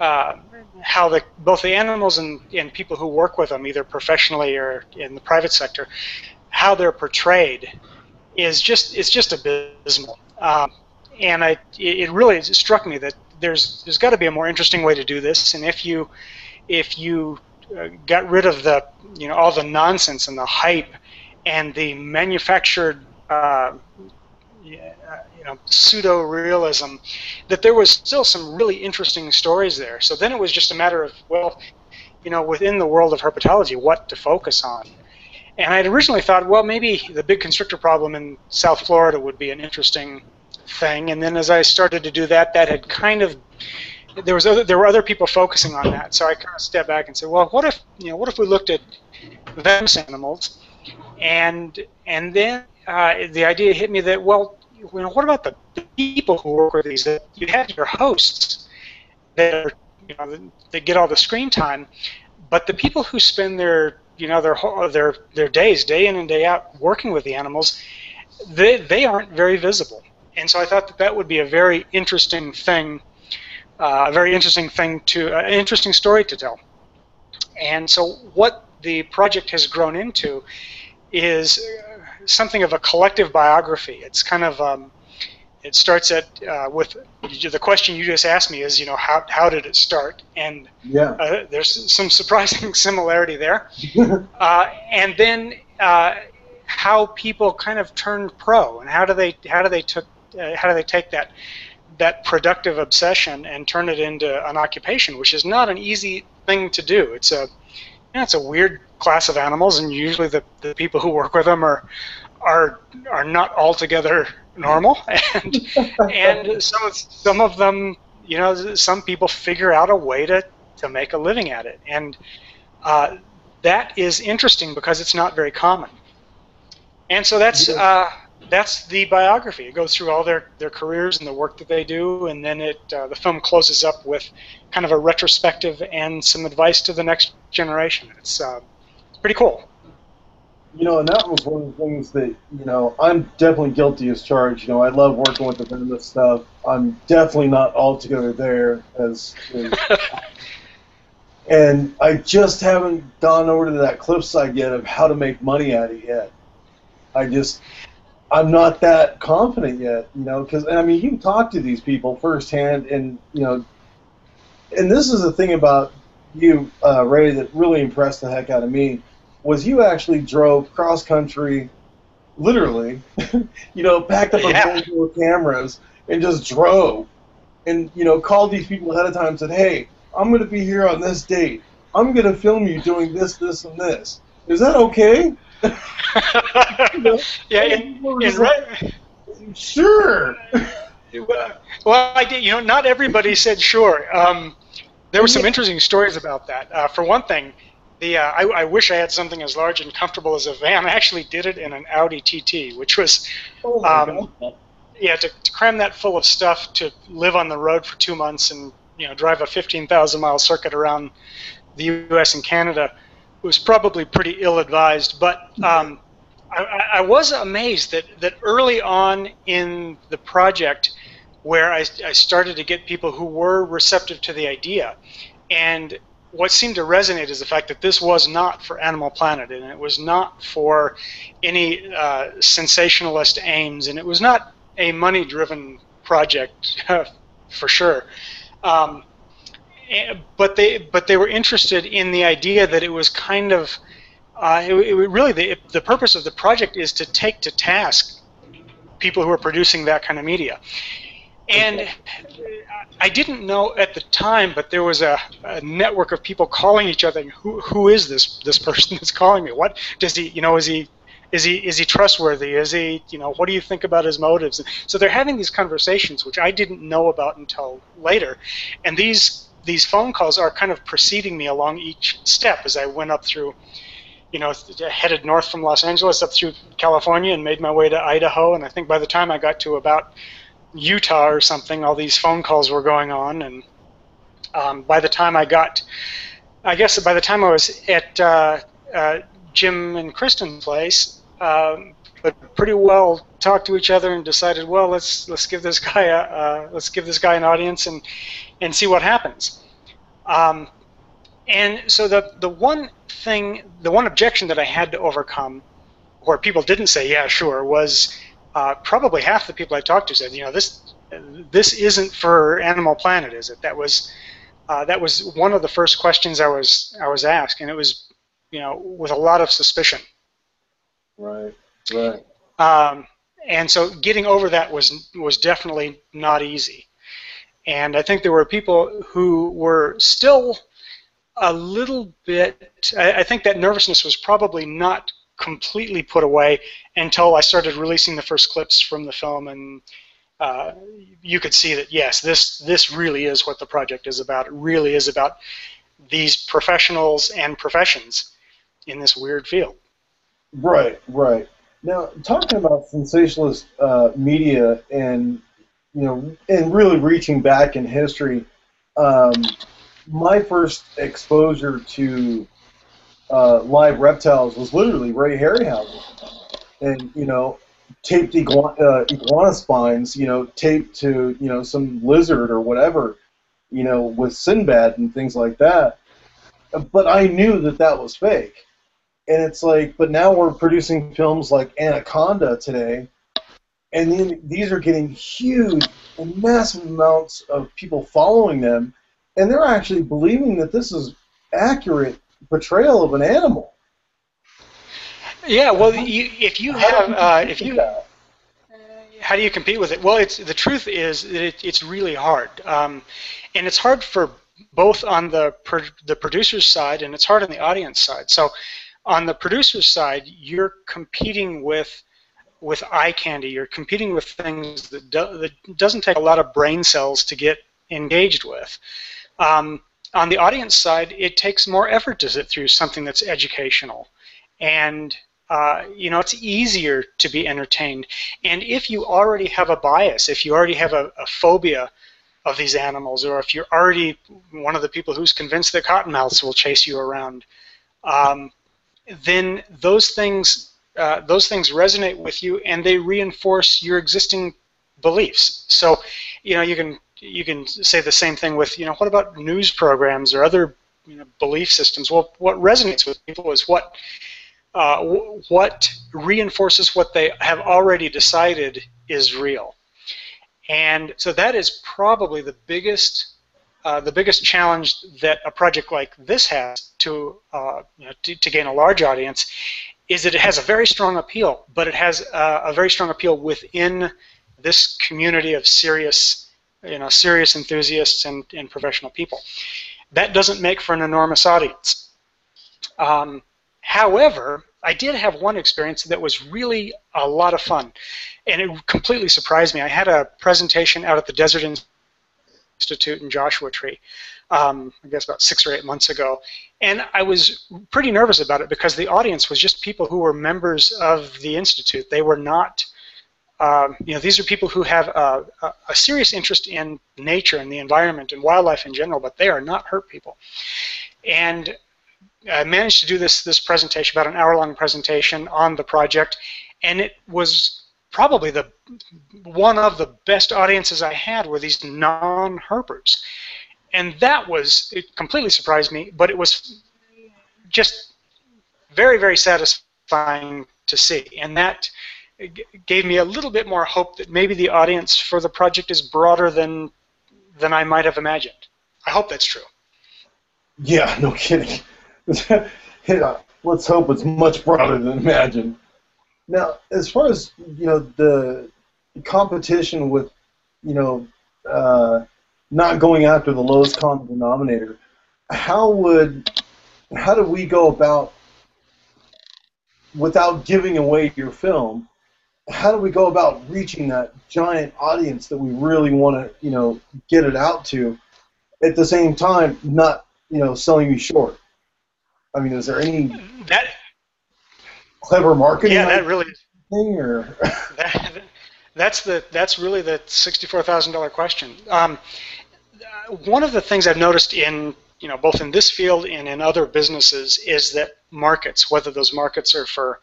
uh, how the both the animals and, and people who work with them, either professionally or in the private sector, how they're portrayed is just it's just abysmal. Um, and I it really struck me that there's there's got to be a more interesting way to do this. And if you if you uh, got rid of the you know all the nonsense and the hype and the manufactured uh, you know pseudo realism, that there was still some really interesting stories there. So then it was just a matter of well, you know, within the world of herpetology, what to focus on. And I'd originally thought, well, maybe the big constrictor problem in South Florida would be an interesting thing. And then as I started to do that, that had kind of there was other, there were other people focusing on that. So I kind of stepped back and said, well, what if you know what if we looked at venomous animals, and and then uh, the idea hit me that well, you know, what about the people who work with these? That you have your hosts that are you know that get all the screen time, but the people who spend their you know their their their days day in and day out working with the animals, they they aren't very visible. And so I thought that that would be a very interesting thing, uh, a very interesting thing to, uh, an interesting story to tell. And so what the project has grown into is something of a collective biography. It's kind of um, it starts at uh, with the question you just asked me is you know how how did it start and Yeah. uh, there's some surprising <laughs> similarity there <laughs> uh, and then uh, how people kind of turned pro and how do they how do they took uh, how do they take that that productive obsession and turn it into an occupation which is not an easy thing to do. It's a yeah, it's a weird class of animals and usually the, the people who work with them are are are not altogether normal. <laughs> And and some of some of them you know some people figure out a way to to make a living at it. And uh, that is interesting because it's not very common. And so that's uh, that's the biography it goes through all their their careers and the work that they do and then it uh, the film closes up with kind of a retrospective and some advice to the next generation it's uh, it's pretty cool You know, and that was one of the things that, you know, I'm definitely guilty as charged. You know, I love working with the venomous stuff. I'm definitely not altogether there as. as <laughs> and I just haven't gone over to that cliffside yet of how to make money out of it yet. I just. I'm not that confident yet, you know, because I mean, you talk to these people firsthand, and you know, and this is the thing about you, uh, Ray, that really impressed the heck out of me was you actually drove cross country, literally, <laughs> you know, packed up a Yeah. bunch of cameras and just drove, and you know, called these people ahead of time and said, "Hey, I'm going to be here on this date. I'm going to film you doing this, this, and this. Is that okay?" Yeah in, in re- Sure. <laughs> Well, I did. You know, not everybody said sure. Um, there were some interesting stories about that. Uh, for one thing, the uh, I, I wish I had something as large and comfortable as a van. I actually did it in an Audi TT, which was Oh Um, yeah to, to cram that full of stuff to live on the road for two months and you know drive a 15,000 mile circuit around the U.S. and Canada was probably pretty ill-advised. But um, I, I- was amazed that that early on in the project, where I, I started to get people who were receptive to the idea, and what seemed to resonate is the fact that this was not for Animal Planet, and it was not for any uh, sensationalist aims, and it was not a money-driven project <laughs> for sure. Um, but they but they were interested in the idea that it was kind of uh, it, it really the, the purpose of the project is to take to task people who are producing that kind of media. And I didn't know at the time, but there was a, a network of people calling each other. Who who is this this person <laughs> that's calling me? What does he you know is he is he is he trustworthy? Is he you know what do you think about his motives? So they're having these conversations, which I didn't know about until later, and these these phone calls are kind of preceding me along each step as I went up through you know, headed north from Los Angeles up through California and made my way to Idaho. And I think by the time I got to about Utah or something, all these phone calls were going on. And um, by the time I got, I guess by the time I was at uh, uh, Jim and Kristen's place, um, pretty well talked to each other and decided, well, let's let's give this guy a uh, let's give this guy an audience and and see what happens. Um, and so the the one thing, the one objection that I had to overcome, where people didn't say yeah sure, was uh, probably half the people I talked to said you know this this isn't for Animal Planet, is it? That was uh, that was one of the first questions I was I was asked, and it was you know with a lot of suspicion. Right. Right. Um, and so getting over that was was definitely not easy. And I think there were people who were still a little bit. I, I think that nervousness was probably not completely put away until I started releasing the first clips from the film, and uh, you could see that yes, this this really is what the project is about. It really is about these professionals and professions in this weird field. Right, right. Now, talking about sensationalist uh, media and you know, and really reaching back in history, um, my first exposure to uh, live reptiles was literally Ray Harryhausen, and you know, taped iguana, uh, iguana spines, you know, taped to you know some lizard or whatever, you know, with Sinbad and things like that. But I knew that that was fake and it's like, but now we're producing films like Anaconda today, and then these are getting huge and massive amounts of people following them, and they're actually believing that this is accurate portrayal of an animal. Yeah, well, you, if you have, uh, if you, how do you compete with it? Well, it's the truth is that it, it's really hard, um, and it's hard for both on the pro, the producer's side and it's hard on the audience side. So, on the producer's side, you're competing with with eye candy. You're competing with things that, do, that doesn't take a lot of brain cells to get engaged with. Um, on the audience side, it takes more effort to sit through something that's educational, and uh, you know it's easier to be entertained. And if you already have a bias, if you already have a, a phobia of these animals, or if you're already one of the people who's convinced that cottonmouths will chase you around, um, then those things uh, those things resonate with you and they reinforce your existing beliefs. So, you know, you can you can say the same thing with you know what about news programs or other you know, belief systems? Well, what resonates with people is what uh, what reinforces what they have already decided is real. And so that is probably the biggest uh, the biggest challenge that a project like this has to, uh, you know, to, to gain a large audience is that it has a very strong appeal, but it has uh, a very strong appeal within this community of serious, you know, serious enthusiasts and, and professional people. That doesn't make for an enormous audience. Um, however, I did have one experience that was really a lot of fun, and it completely surprised me. I had a presentation out at the Desert Institute in Joshua Tree, um, I guess about six or eight months ago, and I was pretty nervous about it because the audience was just people who were members of the institute. They were not, um, you know, these are people who have a, a, serious interest in nature and the environment and wildlife in general, but they are not herp people. And I managed to do this this presentation, about an hour-long presentation on the project, and it was probably the one of the best audiences I had were these non-herpers, and that was it completely surprised me, but it was just very very satisfying to see, and that gave me a little bit more hope that maybe the audience for the project is broader than than I might have imagined. I hope that's true. Yeah, no kidding. <laughs> let's hope it's much broader than imagined. Now, as far as you know, the competition with you know uh, not going after the lowest common denominator, how would how do we go about without giving away your film? How do we go about reaching that giant audience that we really want to you know get it out to? At the same time, not you know selling you short. I mean, is there any that clever marketing? Yeah, that really thing or <laughs> that, that's the that's really the sixty-four thousand dollar question. Um, one of the things I've noticed in you know both in this field and in other businesses is that markets, whether those markets are for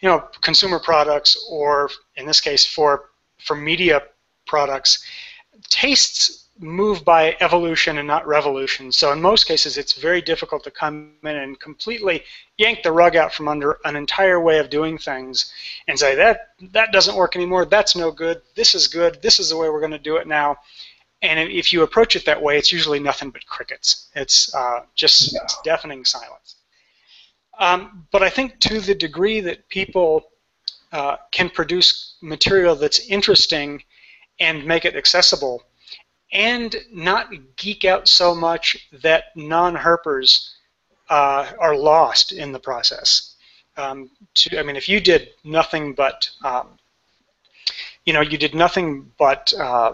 you know consumer products or in this case for for media products, tastes move by evolution and not revolution. So in most cases, it's very difficult to come in and completely yank the rug out from under an entire way of doing things and say that that doesn't work anymore. That's no good. This is good. This is the way we're going to do it now. And if you approach it that way, it's usually nothing but crickets. It's uh, just yeah. deafening silence. Um, but I think to the degree that people uh, can produce material that's interesting and make it accessible, and not geek out so much that non-herpers uh, are lost in the process. Um, to, I mean, if you did nothing but, um, you know, you did nothing but, uh,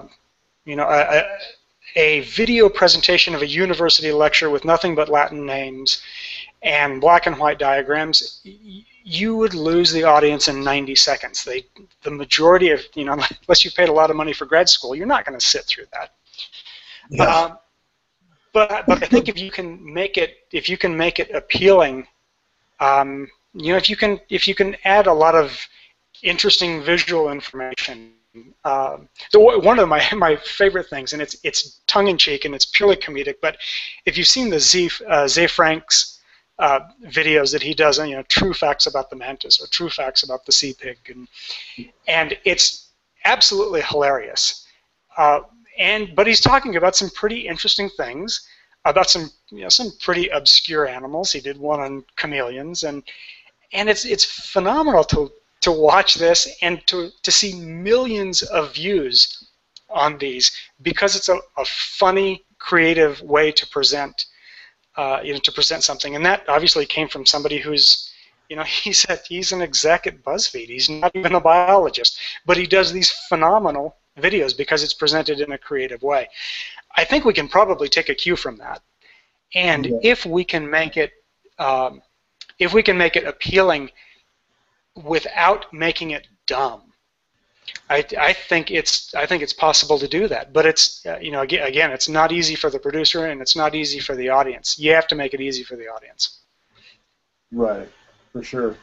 you know, a, a, video presentation of a university lecture with nothing but Latin names and black and white diagrams, you would lose the audience in 90 seconds. They, the majority of, you know, <laughs> unless you paid a lot of money for grad school, you're not going to sit through that. Yeah. Um, but but I think if you can make it if you can make it appealing, um, you know, if you can if you can add a lot of interesting visual information. Uh, so one of my <laughs> my favorite things, and it's it's tongue in cheek and it's purely comedic. But if you've seen the Z uh, Ze Frank's uh, videos that he does, you know, true facts about the mantis or true facts about the sea pig, and and it's absolutely hilarious. Uh, and but he's talking about some pretty interesting things about some you know some pretty obscure animals. He did one on chameleons, and and it's it's phenomenal to to watch this and to to see millions of views on these because it's a, a funny, creative way to present uh, you know to present something, and that obviously came from somebody who's you know <laughs> he said he's an exec at BuzzFeed. He's not even a biologist, but he does these phenomenal videos because it's presented in a creative way. I think we can probably take a cue from that, and yeah. if we can make it, um, if we can make it appealing without making it dumb, I, I think it's I think it's possible to do that. But it's uh, you know again, again it's not easy for the producer and it's not easy for the audience. You have to make it easy for the audience. Right, for sure.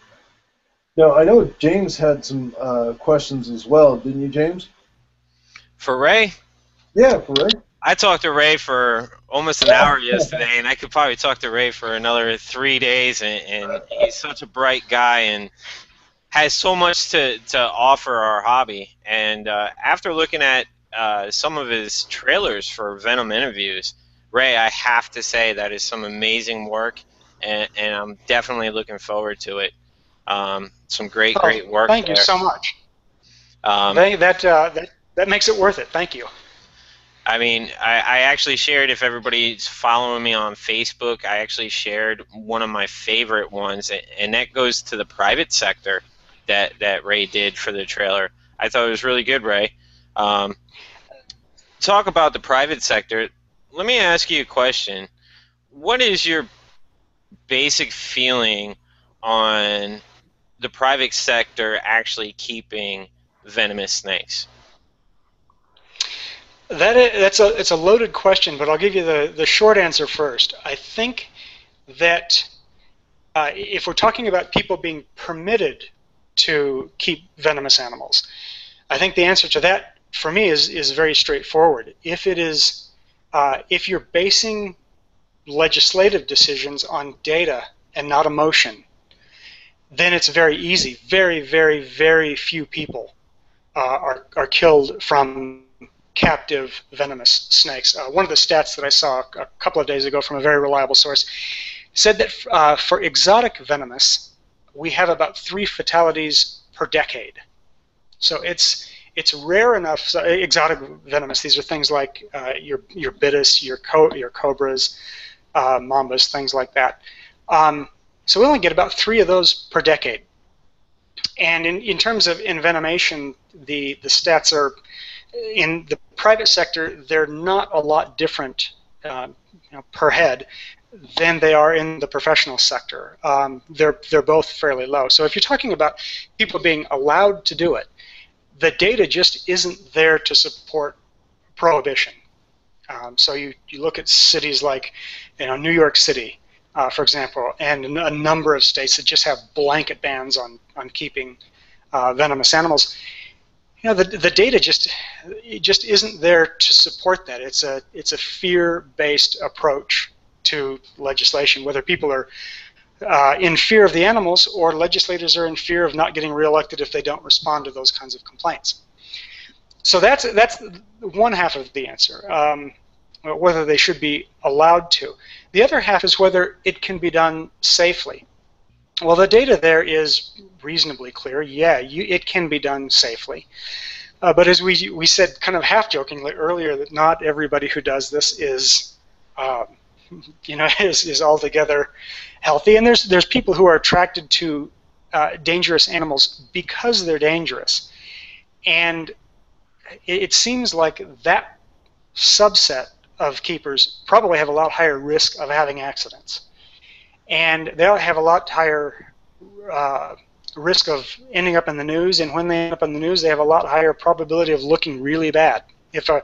Now I know James had some uh, questions as well, didn't you, James? For Ray? Yeah, for Ray. I talked to Ray for almost an hour <laughs> yesterday, and I could probably talk to Ray for another three days. And, and he's such a bright guy and has so much to, to offer our hobby. And uh, after looking at uh, some of his trailers for Venom interviews, Ray, I have to say that is some amazing work, and, and I'm definitely looking forward to it. Um, some great, oh, great work. Thank there. you so much. Um, that, uh, that that makes it worth it. Thank you. I mean, I, I, actually shared, if everybody's following me on Facebook, I actually shared one of my favorite ones, and that goes to the private sector that, that Ray did for the trailer. I thought it was really good, Ray. Um, talk about the private sector. Let me ask you a question. What is your basic feeling on the private sector actually keeping venomous snakes? That is, that's a it's a loaded question, but I'll give you the the short answer first. I think that uh, if we're talking about people being permitted to keep venomous animals, I think the answer to that for me is is very straightforward. If it is uh, if you're basing legislative decisions on data and not emotion, then it's very easy. Very, very, very few people uh, are, are killed from captive venomous snakes. Uh, one of the stats that I saw a couple of days ago from a very reliable source said that uh, for exotic venomous, we have about three fatalities per decade. So it's it's rare enough. So exotic venomous. These are things like uh, your your bitis, your co- your cobras, uh, mambas, things like that. Um, so we only get about three of those per decade. And in, in terms of envenomation, the, the stats are in the private sector, they're not a lot different uh, you know, per head than they are in the professional sector. Um, they're they're both fairly low. So if you're talking about people being allowed to do it, the data just isn't there to support prohibition. Um, so you, you look at cities like you know New York City, uh, for example, and a number of states that just have blanket bans on on keeping uh, venomous animals you know the, the data just just isn't there to support that it's a it's a fear-based approach to legislation whether people are uh, in fear of the animals or legislators are in fear of not getting reelected if they don't respond to those kinds of complaints so that's that's one half of the answer um, whether they should be allowed to the other half is whether it can be done safely well, the data there is reasonably clear. Yeah, you, it can be done safely. Uh, but as we, we said kind of half jokingly earlier, that not everybody who does this is, um, you know, <laughs> is, is altogether healthy. And there's, there's people who are attracted to uh, dangerous animals because they're dangerous. And it, it seems like that subset of keepers probably have a lot higher risk of having accidents and they'll have a lot higher uh, risk of ending up in the news. And when they end up in the news, they have a lot higher probability of looking really bad. If a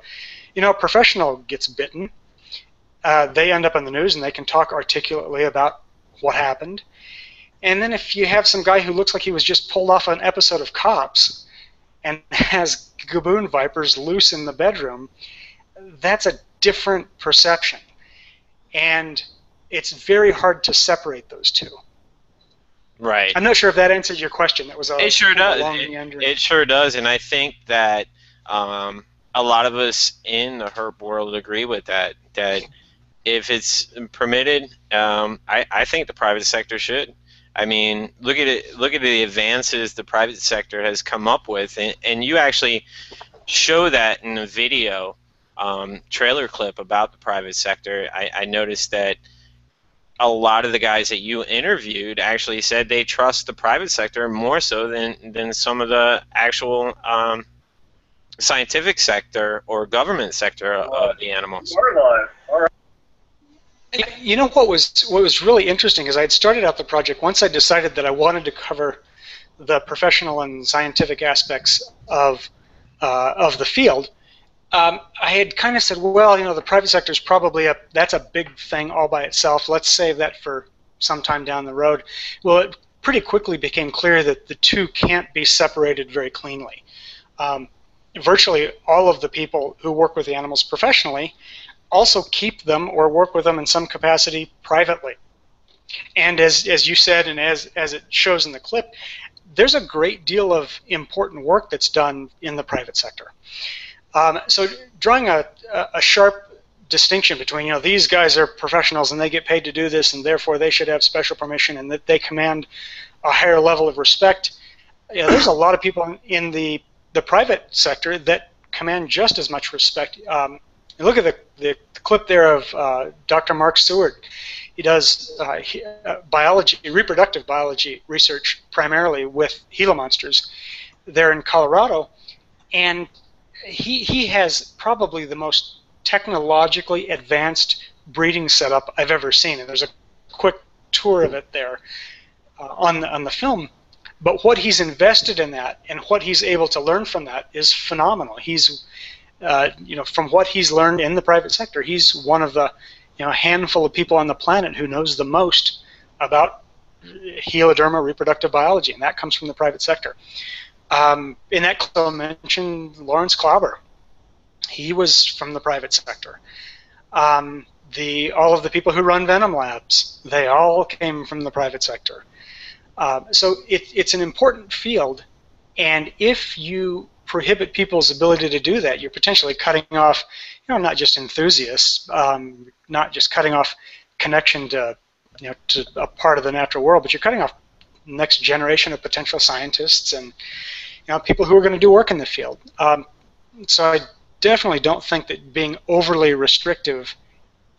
you know a professional gets bitten, uh, they end up in the news and they can talk articulately about what happened. And then if you have some guy who looks like he was just pulled off an episode of Cops and <laughs> has gaboon vipers loose in the bedroom, that's a different perception. And it's very hard to separate those two. Right. I'm not sure if that answers your question. That was a It sure does. It, it sure does, and I think that um, a lot of us in the herp world agree with that. That if it's permitted, um, I, I think the private sector should. I mean, look at it. Look at the advances the private sector has come up with, and, and you actually show that in a video um, trailer clip about the private sector. I, I noticed that a lot of the guys that you interviewed actually said they trust the private sector more so than than some of the actual um, scientific sector or government sector of the animals. You know what was what was really interesting is I had started out the project once I decided that I wanted to cover the professional and scientific aspects of uh, of the field. Um, I had kind of said, well, you know, the private sector is probably a that's a big thing all by itself. Let's save that for some time down the road. Well, it pretty quickly became clear that the two can't be separated very cleanly. Um, virtually all of the people who work with the animals professionally also keep them or work with them in some capacity privately. And as, as you said, and as, as it shows in the clip, there's a great deal of important work that's done in the private sector. Um, so drawing a, a, sharp distinction between, you know, these guys are professionals and they get paid to do this and therefore they should have special permission and that they command a higher level of respect. You know, there's a lot of people in, in the, the private sector that command just as much respect. Um, and look at the, the, clip there of uh, Dr. Mark Seward. He does uh, he, uh, biology, reproductive biology research primarily with Gila monsters there in Colorado, and he he has probably the most technologically advanced breeding setup I've ever seen. And there's a quick tour of it there uh, on the, on the film. But what he's invested in that and what he's able to learn from that is phenomenal. He's uh, you know, from what he's learned in the private sector, he's one of the, you know, handful of people on the planet who knows the most about heloderma reproductive biology, and that comes from the private sector. Um, in that clip, I mentioned Laurence Klauber. He was from the private sector. Um, the all of the people who run Venom Labs, they all came from the private sector. Uh, so it, it's an important field, and if you prohibit people's ability to do that, you're potentially cutting off, you know, not just enthusiasts, um, not just cutting off connection to, you know, to a part of the natural world, but you're cutting off next generation of potential scientists and, you know, people who are going to do work in the field. Um, so I definitely don't think that being overly restrictive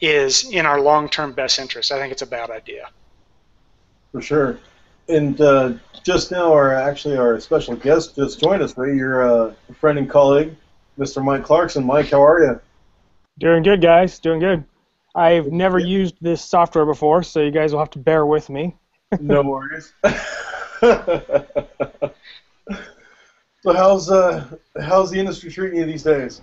is in our long-term best interest. I think it's a bad idea. For sure. And uh, just now, our actually our special guest just joined us. Ray, your uh, friend and colleague, Mr. Mike Clarkson. Mike, how are you? Doing good, guys. Doing good. I've never used this software before, so you guys will have to bear with me. no worries. <laughs> so how's uh how's the industry treating you these days?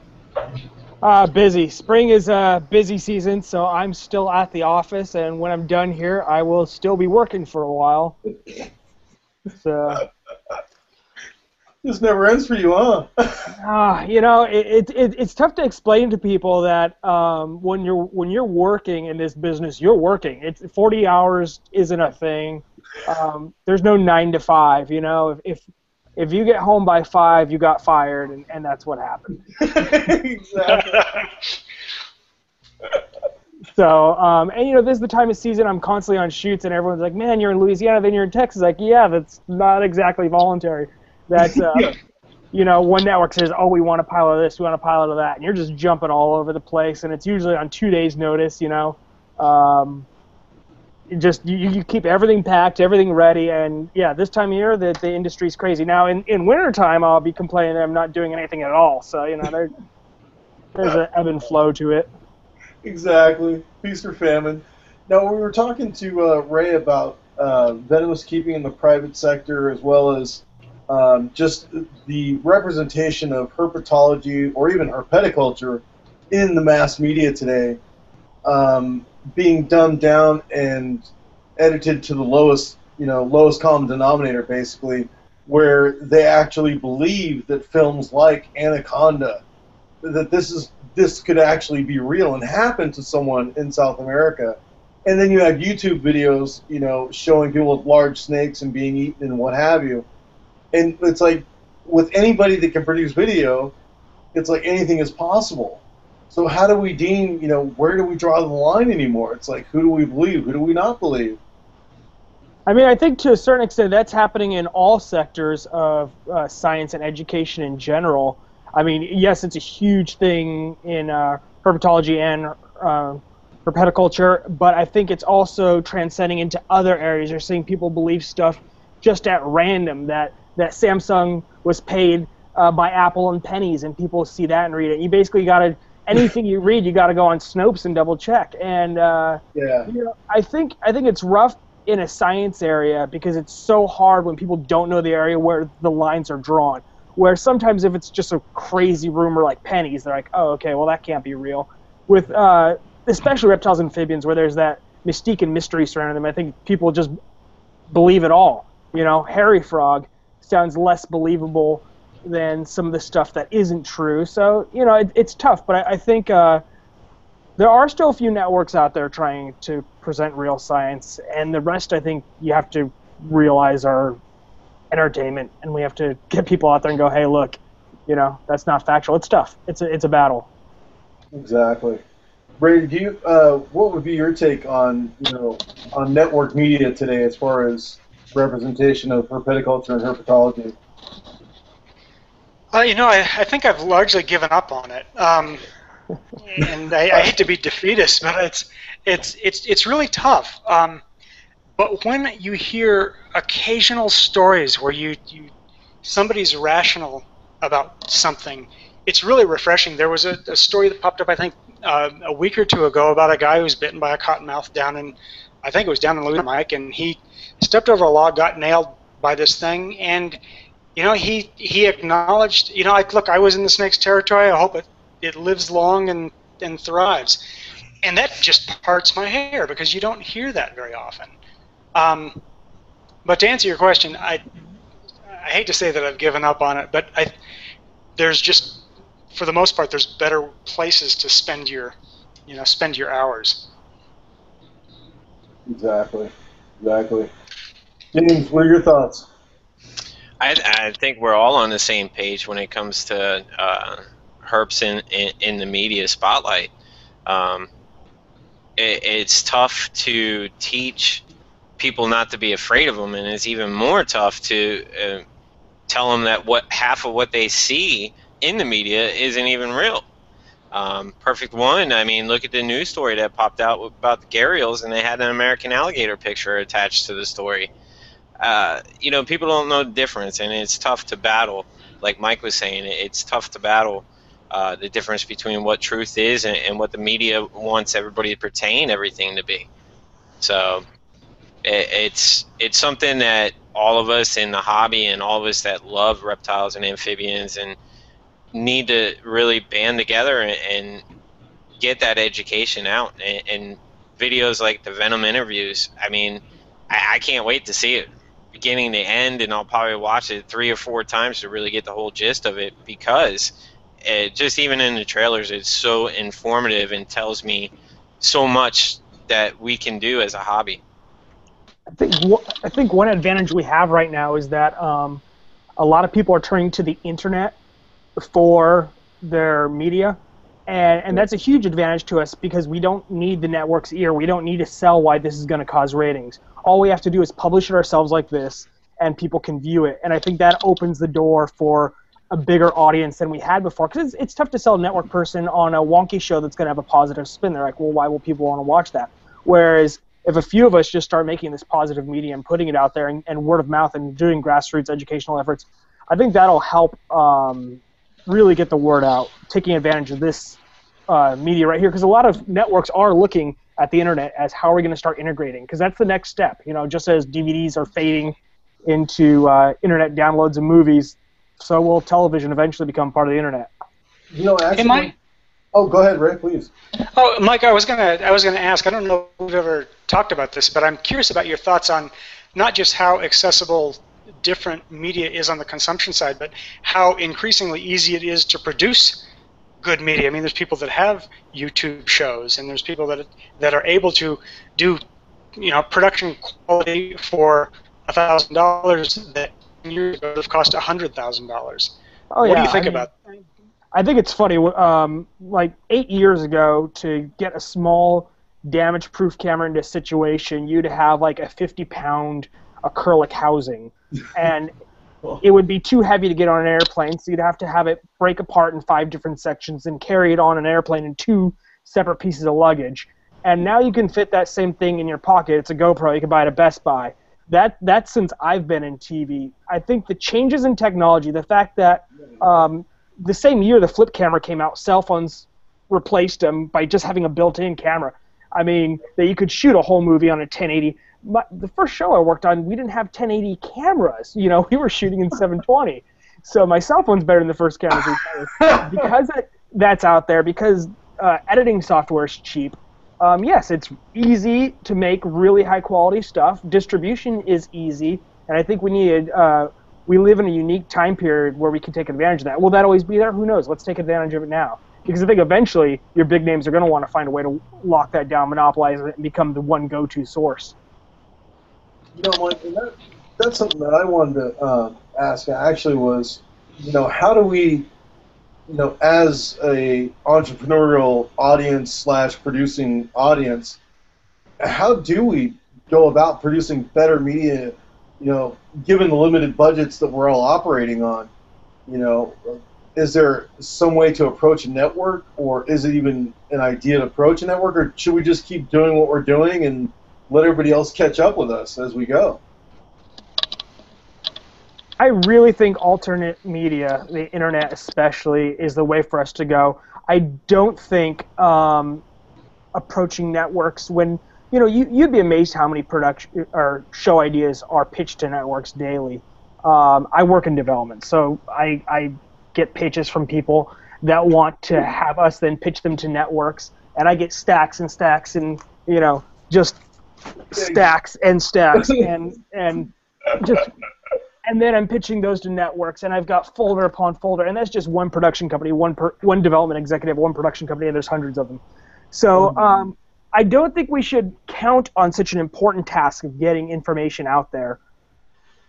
Uh, busy. Spring is a busy season, so I'm still at the office, and when I'm done here, I will still be working for a while. <laughs> So, This never ends for you, huh? uh, <laughs> you know, it, it, it, it's tough to explain to people that um, when you're when you're working in this business, you're working. It's 40 hours isn't a thing. Um, there's no nine to five. You know, if, if if you get home by five, you got fired, and, and that's what happened. <laughs> exactly. So, um, and you know, this is the time of season I'm constantly on shoots, and everyone's like, "Man, you're in Louisiana, then you're in Texas." Like, yeah, that's not exactly voluntary. That's, uh, Yeah. you know, one network says, "Oh, we want a pilot of this, we want a pilot of that," and you're just jumping all over the place, and it's usually on two days' notice. You know, um, just you, you keep everything packed, everything ready, and yeah, this time of year the the industry's crazy. Now, in in wintertime, I'll be complaining I'm not doing anything at all. So, you know, there, there's an ebb and flow to it. Exactly. Feast or famine. Now, we were talking to uh, Ray about uh, venomous keeping in the private sector as well as um, just the representation of herpetology or even herpeticulture in the mass media today um, being dumbed down and edited to the lowest, you know, lowest common denominator, basically, where they actually believe that films like Anaconda, that this is this could actually be real and happen to someone in South America. and then you have YouTube videos, you know, showing people with large snakes and being eaten and what have you. And it's like with anybody that can produce video, it's like anything is possible. So how do we deem, you know, where do we draw the line anymore? It's like who do we believe, who do we not believe? I mean, I think to a certain extent that's happening in all sectors of uh, science and education in general. I mean, yes, it's a huge thing in uh, herpetology and uh, herpetoculture, but I think it's also transcending into other areas. You're seeing people believe stuff just at random that that Samsung was paid uh, by Apple and pennies, and people see that and read it. You basically got to anything you read, you got to go on Snopes and double check. And uh, Yeah. you know, I think I think it's rough in a science area because it's so hard when people don't know the area where the lines are drawn. Where sometimes if it's just a crazy rumor like pennies, they're like, oh, okay, well that can't be real. With uh, especially reptiles and amphibians, where there's that mystique and mystery surrounding them, I think people just believe it all. You know, hairy frog sounds less believable than some of the stuff that isn't true. So you know, it, it's tough, but I, I think. Uh, there are still a few networks out there trying to present real science, and the rest I think you have to realize are entertainment, and we have to <laughs> get people out there and go, hey, look, you know, that's not factual. It's tough. It's a, it's a battle. Exactly. Brady, do you, uh, what would be your take on, you know, on network media today as far as representation of herpetoculture and herpetology? Uh, you know, I, I think I've largely given up on it. Um, <laughs> and I, I hate to be defeatist, but it's it's it's it's really tough. Um, but when you hear occasional stories where you, you somebody's rational about something, it's really refreshing. There was a, a story that popped up, I think, uh, a week or two ago about a guy who was bitten by a cottonmouth down in, I think it was down in Louisiana, Mike, and he stepped over a log, got nailed by this thing, and you know he he acknowledged, you know, like look, I was in the snake's territory. I hope it it lives long and and thrives, and that just parts my hair because you don't hear that very often. Um, but to answer your question, I I hate to say that I've given up on it, but I there's just for the most part there's better places to spend your you know spend your hours. Exactly. Exactly. James, what are your thoughts? I, I think we're all on the same page when it comes to uh, herps in, in, in the media spotlight. Um, it, it's tough to teach people not to be afraid of them, and it's even more tough to uh, tell them that what half of what they see in the media isn't even real. Um, perfect one. I mean, look at the news story that popped out about the gharials, and they had an American alligator picture attached to the story. Uh, you know, people don't know the difference, and it's tough to battle. Like Mike was saying, it's tough to battle uh, the difference between what truth is and, and, what the media wants everybody to pertain everything to be. So it, it's it's something that all of us in the hobby and all of us that love reptiles and amphibians and need to really band together and, and get that education out. And, and, videos like the Venom interviews, I mean, I, I can't wait to see it beginning to end, and I'll probably watch it three or four times to really get the whole gist of it because it, just even in the trailers, it's so informative and tells me so much that we can do as a hobby. I think I think one advantage we have right now is that um, a lot of people are turning to the internet for their media. And, and that's a huge advantage to us because we don't need the network's ear. We don't need to sell why this is going to cause ratings. All we have to do is publish it ourselves like this, and people can view it. And I think that opens the door for a bigger audience than we had before. Because it's, it's tough to sell a network person on a wonky show that's going to have a positive spin. They're like, well, why will people want to watch that? Whereas if a few of us just start making this positive media and putting it out there and, and word of mouth and doing grassroots educational efforts, I think that'll help um, really get the word out, taking advantage of this uh, media right here, because a lot of networks are looking at the internet as how are we going to start integrating, because that's the next step. You know, just as DVDs are fading into uh, internet downloads of movies, so will television eventually become part of the internet. You know, actually, Hey, Mike. Oh, go ahead, Ray, please. Oh, Mike, I was gonna I was gonna ask. I don't know if we've ever talked about this, but I'm curious about your thoughts on not just how accessible different media is on the consumption side, but how increasingly easy it is to produce good media. I mean, there's people that have YouTube shows, and there's people that that are able to do, you know, production quality for a thousand dollars that years ago would have cost a hundred thousand dollars. Oh What yeah. do you think I mean, about? I think it's funny. Um, like eight years ago, to get a small damage-proof camera into a situation, you'd have like a 50-pound acrylic housing, <laughs> and it would be too heavy to get on an airplane. So you'd have to have it break apart in five different sections and carry it on an airplane in two separate pieces of luggage. And now you can fit that same thing in your pocket. It's a GoPro. You can buy it at Best Buy. That that's since I've been in TV. I think the changes in technology, the fact that um, the same year the flip camera came out, cell phones replaced them by just having a built-in camera. I mean, that you could shoot a whole movie on a 1080. My, the first show I worked on, we didn't have 1080 cameras. You know, <laughs> we were shooting in <laughs> 720. So my cell phone's better than the first cameras we <laughs> because it, that's out there. Because uh, editing software is cheap. Um, yes, it's easy to make really high quality stuff. Distribution is easy, and I think we need. Uh, we live in a unique time period where we can take advantage of that. Will that always be there? Who knows? Let's take advantage of it now. Because I think eventually your big names are going to want to find a way to lock that down, monopolize it, and become the one go-to source. You know, that, that's something that I wanted to uh, ask. Actually, was you know how do we, you know, as a entrepreneurial audience slash producing audience, how do we go about producing better media? You know, given the limited budgets that we're all operating on, you know, is there some way to approach a network, or is it even an idea to approach a network, or should we just keep doing what we're doing and let everybody else catch up with us as we go? I really think alternate media, the internet especially, is the way for us to go. I don't think um, approaching networks when you know you, you'd be amazed how many production or show ideas are pitched to networks daily. Um, I work in development, so I, I get pitches from people that want to have us then pitch them to networks, and I get stacks and stacks and you know just stacks and stacks <laughs> and and just and then I'm pitching those to networks, and I've got folder upon folder, and that's just one production company, one per, one development executive, one production company, and there's hundreds of them. So um, I don't think we should count on such an important task of getting information out there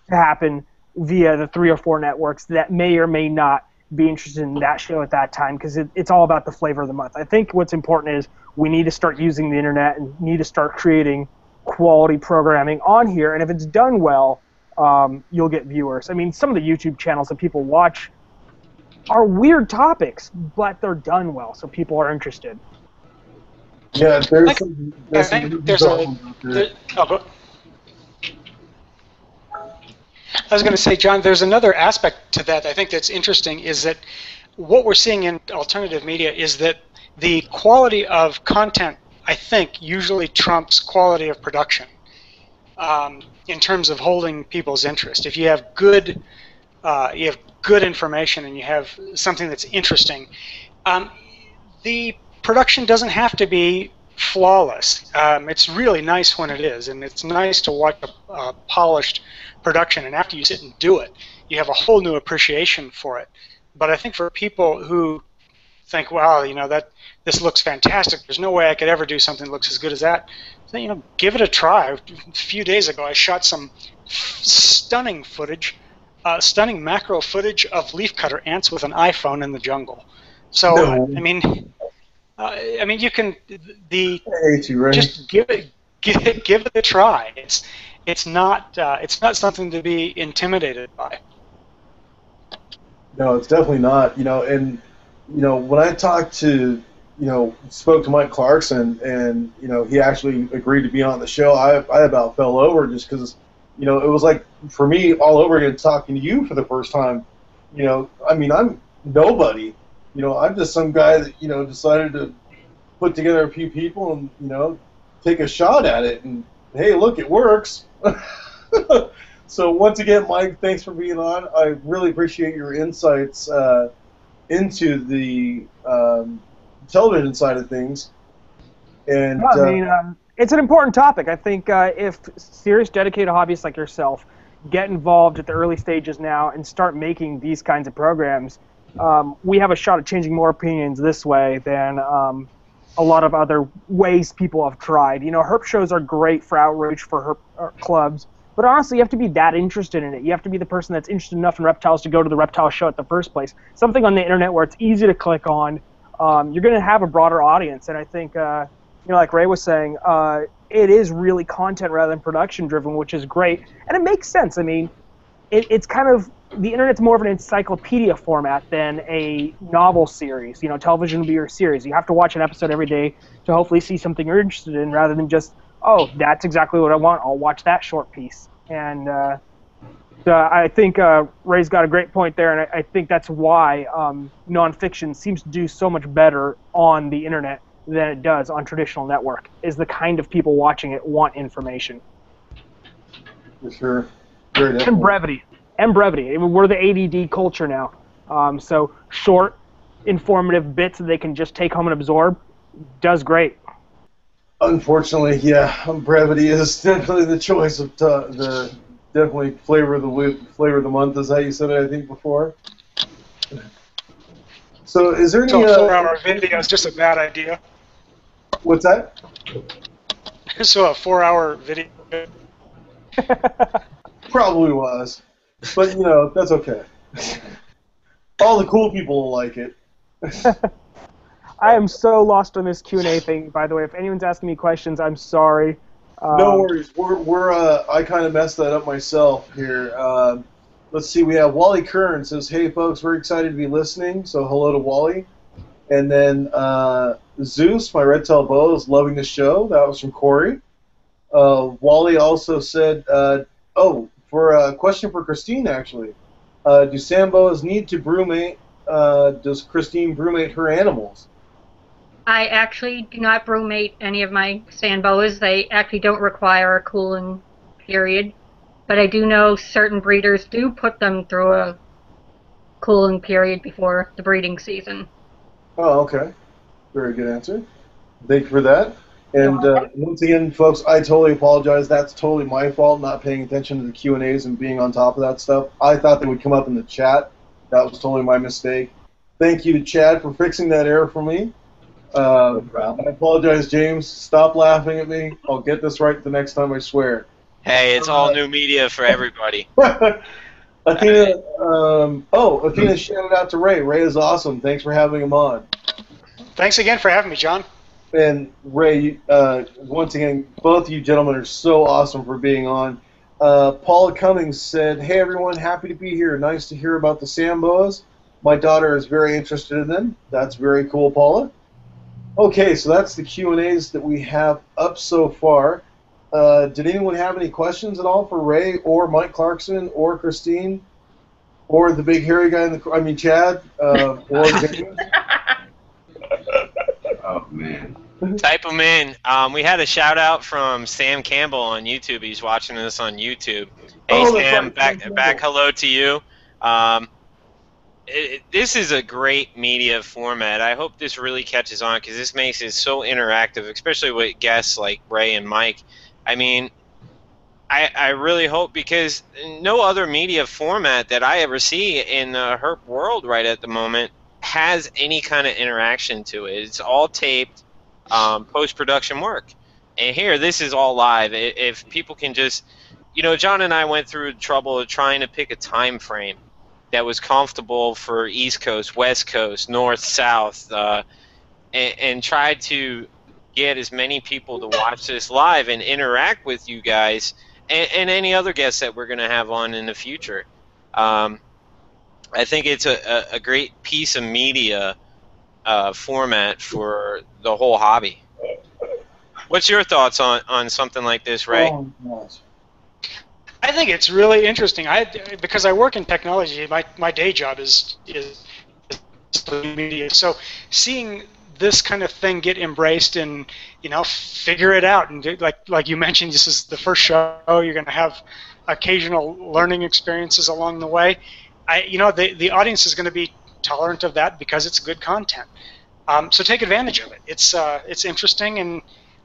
to happen via the three or four networks that may or may not be interested in that show at that time, because it, it's all about the flavor of the month. I think what's important is we need to start using the internet and need to start creating quality programming on here, and if it's done well um, you'll get viewers. I mean, some of the YouTube channels that people watch are weird topics, but they're done well, so people are interested. Yeah, there's Like- some. I There's think some there's a. there. there- oh, go- I was going to say, John, there's another aspect to that I think that's interesting is that what we're seeing in alternative media is that the quality of content, I think, usually trumps quality of production um, in terms of holding people's interest. If you have good, uh, you have good information and you have something that's interesting, um, the production doesn't have to be flawless. Um, it's really nice when it is, and it's nice to watch a, a polished production. And after you sit and do it, you have a whole new appreciation for it. But I think for people who think, "Wow, you know that this looks fantastic. There's no way I could ever do something that looks as good as that," so, you know, give it a try. A few days ago, I shot some stunning footage, uh, stunning macro footage of leafcutter ants with an iPhone in the jungle. So No. I mean, uh, I mean, you can the you, just give it give it, give it a try. It's it's not uh, it's not something to be intimidated by. No, it's definitely not. You know, and you know when I talk to, you know, spoke to Mike Clarkson, and you know he actually agreed to be on the show. I I about fell over just because, you know, it was like for me all over again talking to you for the first time. You know, I mean I'm nobody. You know, I'm just some guy that you know decided to put together a few people and you know take a shot at it, and hey, look, it works. <laughs> So once again, Mike, thanks for being on. I really appreciate your insights uh, into the um, television side of things. And I uh, mean, um, it's an important topic. I think uh, if serious, dedicated hobbyists like yourself get involved at the early stages now and start making these kinds of programs, um, we have a shot at changing more opinions this way than um, a lot of other ways people have tried. You know, herp shows are great for outreach for herp uh, clubs, but honestly, you have to be that interested in it. You have to be the person that's interested enough in reptiles to go to the reptile show at the first place. Something on the internet where it's easy to click on. Um, you're going to have a broader audience, and I think, uh, you know, like Ray was saying, uh, it is really content rather than production driven, which is great, and it makes sense. I mean, it, it's kind of the internet's more of an encyclopedia format than a novel series. You know, television will be your series. You have to watch an episode every day to hopefully see something you're interested in, rather than just, oh, that's exactly what I want. I'll watch that short piece. And uh, so I think uh, Ray's got a great point there, and I, I think that's why um, nonfiction seems to do so much better on the internet than it does on traditional network. Is the kind of people watching it want information For sure. Very and brevity and brevity. We're the ADD culture now, um, so short, informative bits that they can just take home and absorb does great. Unfortunately, yeah, brevity is <laughs> definitely the choice of t- the definitely flavor of the week, flavor of the month, is how you said it, I think before. So, is there any? So a Uh, four-hour video is just a bad idea. what's that? <laughs> So a four-hour video. <laughs> Probably was, but you know that's okay. All the cool people will like it. <laughs> I am so lost on this Q and A thing. By the way, if anyone's asking me questions, I'm sorry. Um, No worries. We're, we're uh, I kind of messed that up myself here. Um, let's see. We have Wally Kern says, "Hey folks, we're excited to be listening." So hello to Wally. And then uh, Zeus, my red tail boa, is loving the show. That was from Corey. Uh, Wally also said, uh, "Oh, for a question for Christine, actually, uh, do sand boas need to brumate? Uh, does Christine brumate her animals?" I actually do not brumate any of my sand boas. They actually don't require a cooling period. But I do know certain breeders do put them through a cooling period before the breeding season. Oh, okay. Very good answer. Thank you for that. And uh, once again, folks, I totally apologize. That's totally my fault, not paying attention to the Q and A's and being on top of that stuff. I thought they would come up in the chat. That was totally my mistake. Thank you to Chad for fixing that error for me. Uh, No. I apologize, James. Stop laughing at me. I'll get this right the next time. I swear. Hey, it's all new media for everybody. <laughs> Athena, um, oh, Athena shouted out to Ray. Ray is awesome. Thanks for having him on. Thanks again for having me, John. And Ray, uh, once again, both of you gentlemen are so awesome for being on. Uh, Paula Cummings said, "Hey everyone, happy to be here. Nice to hear about the sand boas. My daughter is very interested in them. That's very cool, Paula." Okay, so that's the Q and A's that we have up so far. Uh, did anyone have any questions at all for Ray or Mike Clarkson or Christine or the big hairy guy in the? I mean Chad uh, or James? <laughs> Oh man. Type them in. Um, we had a shout out from Sam Campbell on YouTube. He's watching this on YouTube. Hey Oh, Sam, right, back back hello to you. Um, this is a great media format. I hope this really catches on because this makes it so interactive, especially with guests like Ray and Mike. I mean, I, I really hope because no other media format that I ever see in the herp world right at the moment has any kind of interaction to it. It's all taped, um, post production work. And here, this is all live. If people can just, you know, John and I went through trouble of trying to pick a time frame that was comfortable for East Coast, West Coast, North, South, uh, and, and tried to get as many people to watch this live and interact with you guys and, and any other guests that we're going to have on in the future. Um, I think it's a, a, great piece of media uh, format for the whole hobby. What's your thoughts on, on something like this, Ray? Oh, gosh. I think it's really interesting. I because I work in technology. My my day job is is, media. So seeing this kind of thing get embraced and you know figure it out and do- like like you mentioned, this is the first show. You're going to have occasional learning experiences along the way. I you know the the audience is going to be tolerant of that because it's good content. Um, so take advantage of it. It's uh, it's interesting and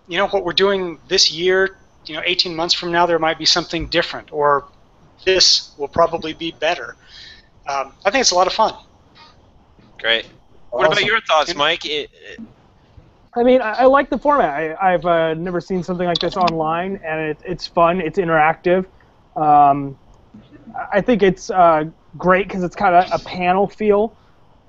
you know what we're doing this year you know 18 months from now there might be something different or this will probably be better um, i think it's a lot of fun Great. What about your thoughts, Mike? It, it- I mean, I, I like the format. I, I've uh, never seen something like this online, and it, it's fun. It's interactive. Um, I- I think it's uh, great because it's kind of a panel feel,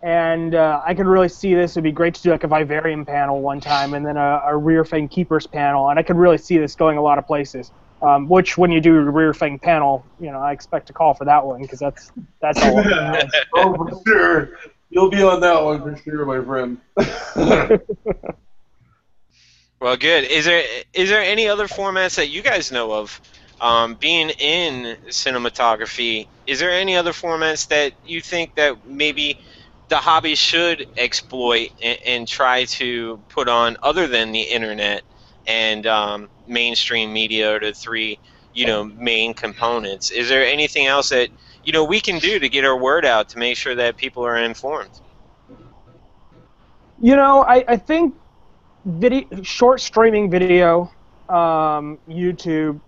and uh, I could really see this. It'd be great to do like a vivarium panel one time, and then a, a rear fang keepers panel, and I could really see this going a lot of places. Um, which, when you do a rear fang panel, you know, I expect to call for that one because that's that's all. <laughs> oh, for sure. You'll be on that one for sure, my friend. <laughs> well, good. Is there is there any other formats that you guys know of? Um, being in cinematography, is there any other formats that you think that maybe the hobby should exploit and, and try to put on other than the internet and um, mainstream media are the three you know main components? Is there anything else that you know we can do to get our word out to make sure that people are informed? You know, I, I think video, short streaming video, um, YouTube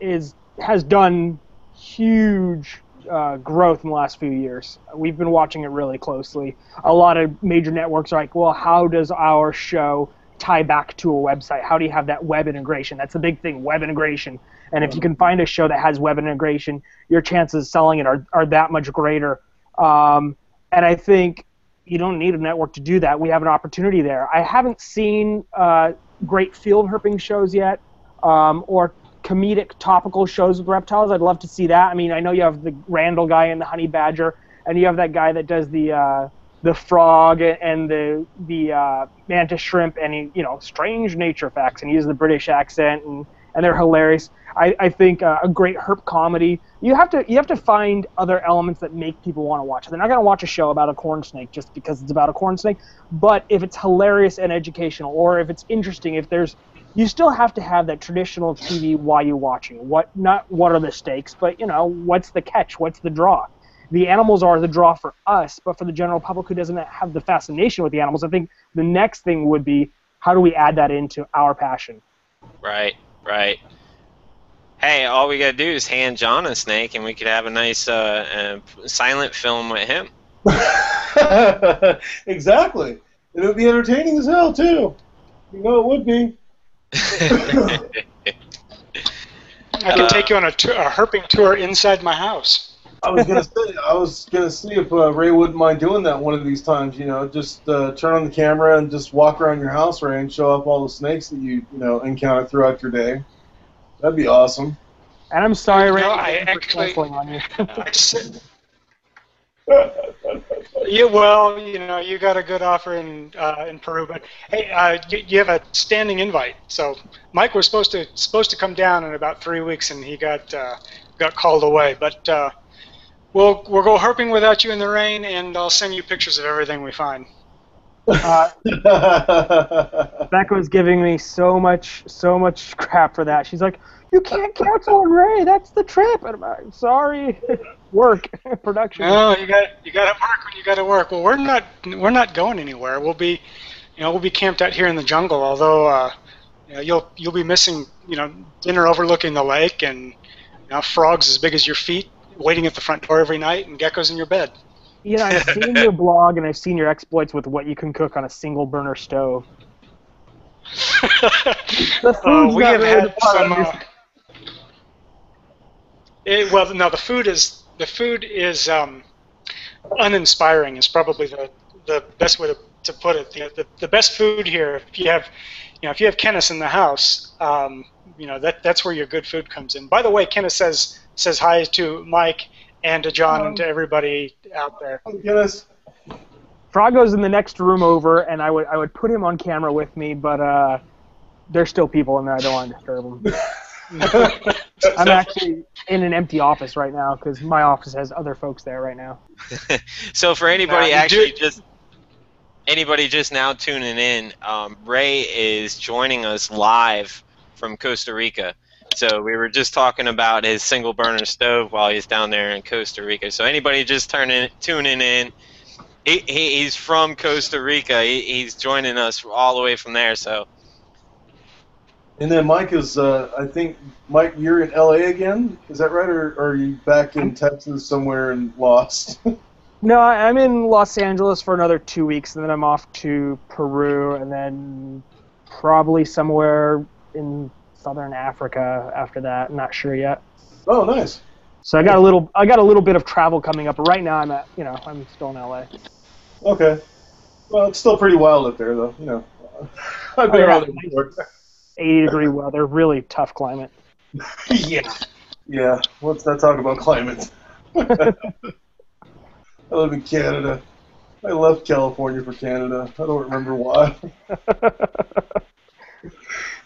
is has done huge uh, growth in the last few years. We've been watching it really closely. A lot of major networks are like, well, how does our show tie back to a website? How do you have that web integration? That's the big thing, web integration. And if you can find a show that has web integration, your chances of selling it are, are that much greater. Um, and I think you don't need a network to do that. We have an opportunity there. I haven't seen uh, great field herping shows yet, um, or comedic topical shows with reptiles. I'd love to see that. I mean, I know you have the Randall guy and the honey badger, and you have that guy that does the uh, the frog and the the uh, mantis shrimp, and he, you know, strange nature facts, and he uses the British accent, and and they're hilarious. I, I think uh, a great herp comedy. You have to you have to find other elements that make people want to watch. They're not going to watch a show about a corn snake just because it's about a corn snake. But if it's hilarious and educational, or if it's interesting, if there's you still have to have that traditional TV why you watching. What not what are the stakes, but you know what's the catch? What's the draw? The animals are the draw for us, but for the general public who doesn't have the fascination with the animals, I think the next thing would be how do we add that into our passion? Right, right. Hey, all we gotta do is hand John a snake, and we could have a nice uh, uh, silent film with him. <laughs> exactly. It would be entertaining as hell too. You know it would be. I could Uh, take you on a, tour, a herping tour inside my house. I was gonna say I was gonna see if uh, Ray wouldn't mind doing that one of these times. You know, just uh, turn on the camera and just walk around your house, Ray, and show off all the snakes that you you know encounter throughout your day. That'd be awesome. And I'm sorry, Ray, No, I for actually- canceling on you. <laughs> I just- <laughs> yeah, well, you know, you got a good offer in uh, in Peru, but hey, uh, you, you have a standing invite. So Mike was supposed to supposed to come down in about three weeks, and he got uh, got called away. But uh, we'll we'll go herping without you in the rain, and I'll send you pictures of everything we find. Uh, <laughs> Becca was giving me so much, so much crap for that. She's like, "You can't cancel on Ray. That's the trip." And I'm like, "Sorry, <laughs> work, <laughs> production." No, you got you got to work when you got to work. Well, we're not we're not going anywhere. We'll be, you know, we'll be camped out here in the jungle. Although, uh, you know, you'll you'll be missing, you know, dinner overlooking the lake and you know, frogs as big as your feet waiting at the front door every night and geckos in your bed. You know, I've seen your <laughs> blog and I've seen your exploits with what you can cook on a single burner stove. The Uh, food's we not have really had some. Uh, it, well, no, the food is the food is um, uninspiring. Is probably the the best way to, to put it. The, the the best food here, if you have, you know, if you have Kenneth in the house, um, you know that that's where your good food comes in. By the way, Kenneth says says hi to Mike and to John and to everybody out there. Kenneth. goodness. Frago's in the next room over, and I would I would put him on camera with me, but uh, there's still people in there. I don't want to disturb them. <laughs> I'm actually in an empty office right now because my office has other folks there right now. <laughs> So for anybody actually do- just anybody just now tuning in, um, Ray is joining us live from Costa Rica. So we were just talking about his single burner stove while he's down there in Costa Rica. So anybody just turning tuning in, he, he, he's from Costa Rica. He, he's joining us all the way from there. So And then Mike is, uh, I think, Mike, you're in LA again. Is that right, or, or are you back in Texas somewhere and lost? <laughs> No, I'm in Los Angeles for another two weeks, and then I'm off to Peru, and then probably somewhere in southern Africa after that. Not sure yet. Oh, nice. So I got a little, I got a little bit of travel coming up. But right now, I'm at, you know, I'm still in LA. Okay. Well, it's still pretty wild up there, though. You know, <laughs> I've Oh, been yeah. around. 80 degree weather, really tough climate. <laughs> yeah. Yeah. What's that talk about climate? <laughs> I live in Canada. I left California for Canada. I don't remember why.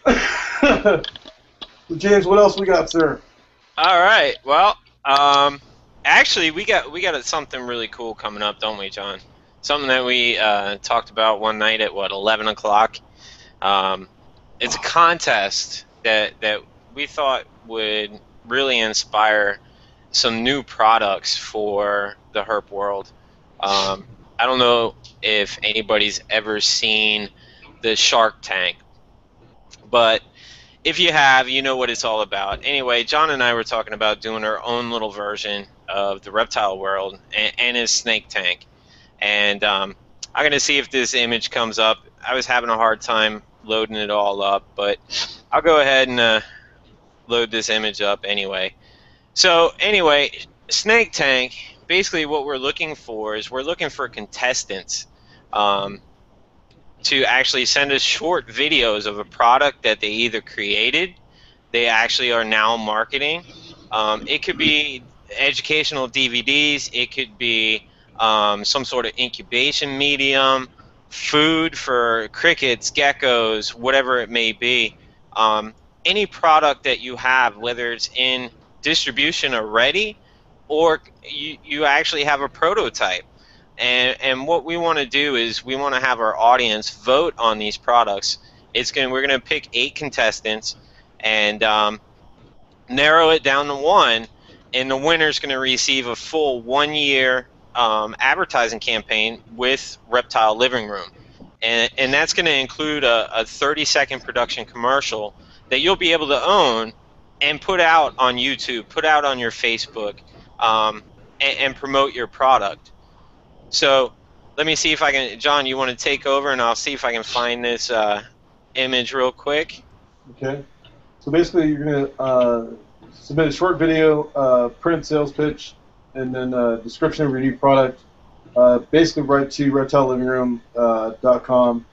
<laughs> James, what else we got, sir? All right. Well, um, actually, we got we got something really cool coming up, don't we, John? Something that we uh, talked about one night at what 11 o'clock. Um, it's a contest that that we thought would really inspire some new products for the herp world. Um, I don't know if anybody's ever seen the Shark Tank, but if you have, you know what it's all about. Anyway, John and I were talking about doing our own little version of the reptile world and, and his snake tank. And um, I'm going to see if this image comes up. I was having a hard time loading it all up, but I'll go ahead and uh, load this image up anyway. So, anyway, snake tank, basically what we're looking for is we're looking for contestants. Um, to actually send us short videos of a product that they either created, they actually are now marketing. Um, it could be educational DVDs, it could be um, some sort of incubation medium, food for crickets, geckos, whatever it may be. Um, any product that you have, whether it's in distribution already or you, you actually have a prototype. And, and what we want to do is we want to have our audience vote on these products. It's going we're going to pick eight contestants and um, narrow it down to one, and the winner is going to receive a full one year um, advertising campaign with Reptile Living Room, and and that's going to include a, a 30 second production commercial that you'll be able to own and put out on YouTube, put out on your Facebook, um, and, and promote your product. So let me see if I can, John. You want to take over, and I'll see if I can find this uh, image real quick. Okay. So basically, you're going to uh, submit a short video, uh, print sales pitch, and then a description of your new product. Uh, basically, right to reptilelivingroom.com.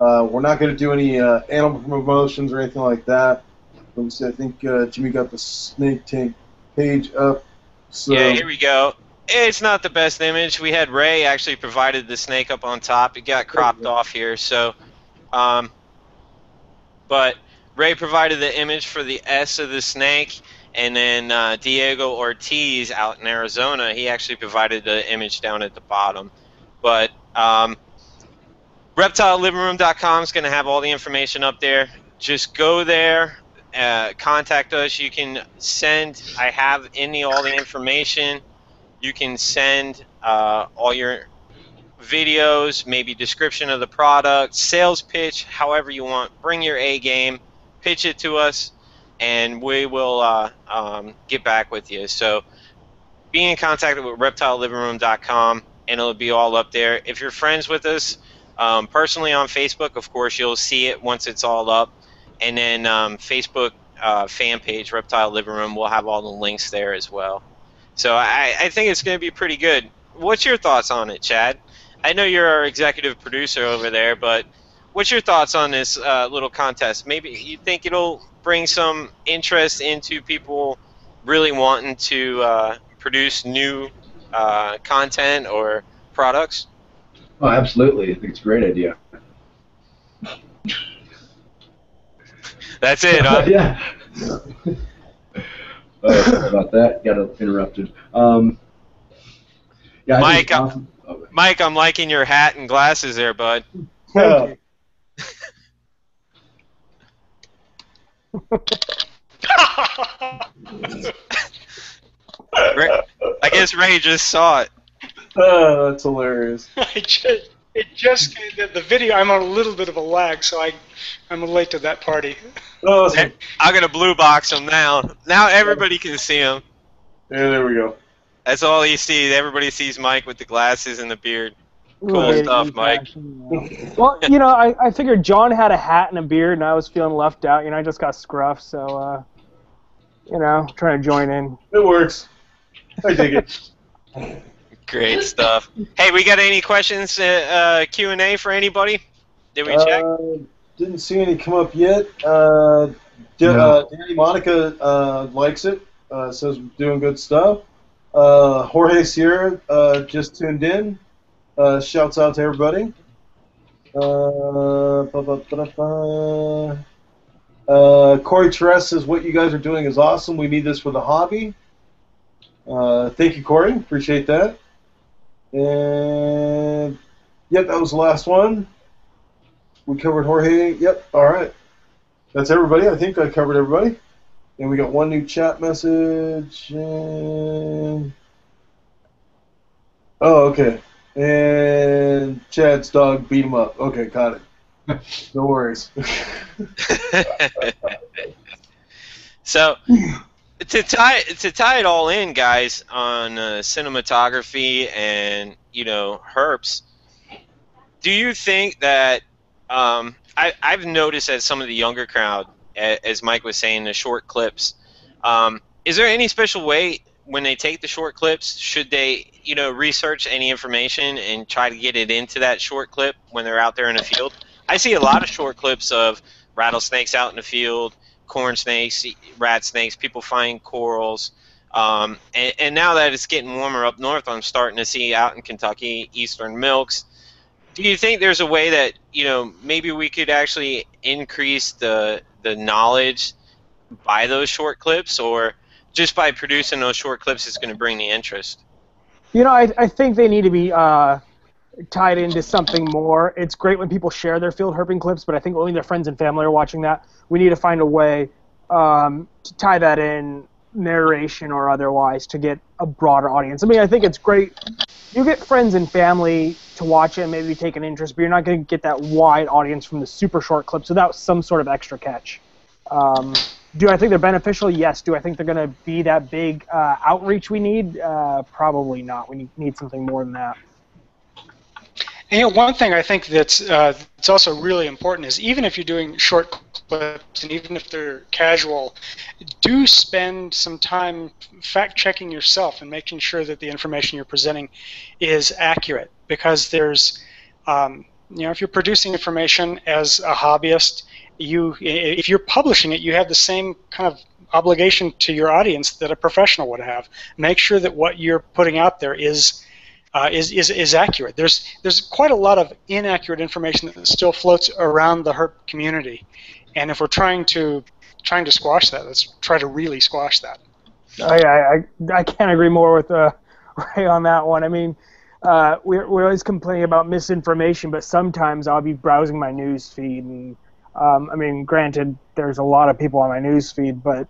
Uh, we're not going to do any uh, animal promotions or anything like that. Let me see. I think uh, Jimmy got the snake tank page up. So, Yeah, here we go. It's not the best image. We had Ray actually provided the snake up on top. It got cropped off here, so. Um, but Ray provided the image for the S of the snake, and then uh, Diego Ortiz out in Arizona, he actually provided the image down at the bottom. But um, ReptileLivingRoom.com is going to have all the information up there. Just go there, uh, contact us. You can send. I have the all the information. You can send uh, all your videos, maybe description of the product, sales pitch, however you want. Bring your A game, pitch it to us, and we will uh, um, get back with you. So be in contact with ReptileLivingRoom.com, and it'll be all up there. If you're friends with us um, personally on Facebook, of course, you'll see it once it's all up. And then um, Facebook uh, fan page, Reptile Living Room, we'll have all the links there as well. So I, I think it's going to be pretty good. What's your thoughts on it, Chad? I know you're our executive producer over there, but what's your thoughts on this uh, little contest? Maybe you think it'll bring some interest into people really wanting to uh, produce new uh, content or products? Oh, absolutely. I think it's a great idea. That's it. Huh? <laughs> yeah. oh, about that. Got interrupted. Um, yeah, Mike, it's I'm- awesome. Oh, Mike, I'm liking your hat and glasses there, bud. Yeah. Ray, I guess Ray just saw it. Ah, that's hilarious. <laughs> I just, it just the, the video. I'm on a little bit of a lag, so I I'm late to that party. Awesome. I'm gonna blue box him now. Now everybody can see him. Yeah, there we go. That's all you see. Everybody sees Mike with the glasses and the beard. Cool stuff, bit Mike. fashion, you know. well, you know, I, I figured John had a hat and a beard, and I was feeling left out. You know, I just got scruff, so uh, you know, trying to join in. It works. I dig it. <laughs> Great stuff. Hey, we got any questions? Uh, uh, Q and A for anybody? Did we check? Uh, didn't see any come up yet. Uh, D- No. uh, Danny Monica uh, likes it. Uh, says we're doing good stuff. Uh, Jorge Sierra uh, just tuned in. Uh, shouts out to everybody. Uh, uh, Corey Teresa says what you guys are doing is awesome. We need this for the hobby. Uh, thank you, Corey. Appreciate that. And yep, that was the last one. We covered Jorge. Yep. All right. That's everybody. I think I covered everybody. And we got one new chat message. And... Oh, okay. And Chad's dog beat him up. Okay, got it. <laughs> No worries. <laughs> so to tie to tie it all in, guys, on uh, cinematography and you know herps. Do you think that um, I, I've noticed that some of the younger crowd, as Mike was saying, the short clips. Um, is there any special way when they take the short clips? Should they, you know, research any information and try to get it into that short clip when they're out there in the field? I see a lot of short clips of rattlesnakes out in the field, corn snakes, rat snakes, people find corals. Um, and, and now that it's getting warmer up north, I'm starting to see out in Kentucky eastern milks. Do you think there's a way that you know maybe we could actually increase the the knowledge by those short clips, or just by producing those short clips is going to bring the interest? You know, I, I think they need to be uh, tied into something more. It's great when people share their field herping clips, but I think only their friends and family are watching that. We need to find a way um, to tie that in narration or otherwise to get a broader audience. I mean, I think it's great. You get friends and family to watch it and maybe take an interest, but you're not going to get that wide audience from the super short clips without some sort of extra catch. Um, do I think they're beneficial? Yes. Do I think they're going to be that big uh, outreach we need? Uh, probably not. We need, something more than that. And, you know, one thing I think that's uh, that's also really important is even if you're doing short clips and even if they're casual, do spend some time fact checking yourself and making sure that the information you're presenting is accurate. Because there's, um, you know, if you're producing information as a hobbyist, you if you're publishing it, you have the same kind of obligation to your audience that a professional would have. Make sure that what you're putting out there is uh, is, is, is accurate. There's there's quite a lot of inaccurate information that still floats around the herp community, and if we're trying to trying to squash that, let's try to really squash that. I, I, I- can't agree more with uh, <laughs> Ray on that one. I mean, uh, we're, we're always complaining about misinformation, but sometimes I'll be browsing my news feed, and um, I mean, granted, there's a lot of people on my news feed, but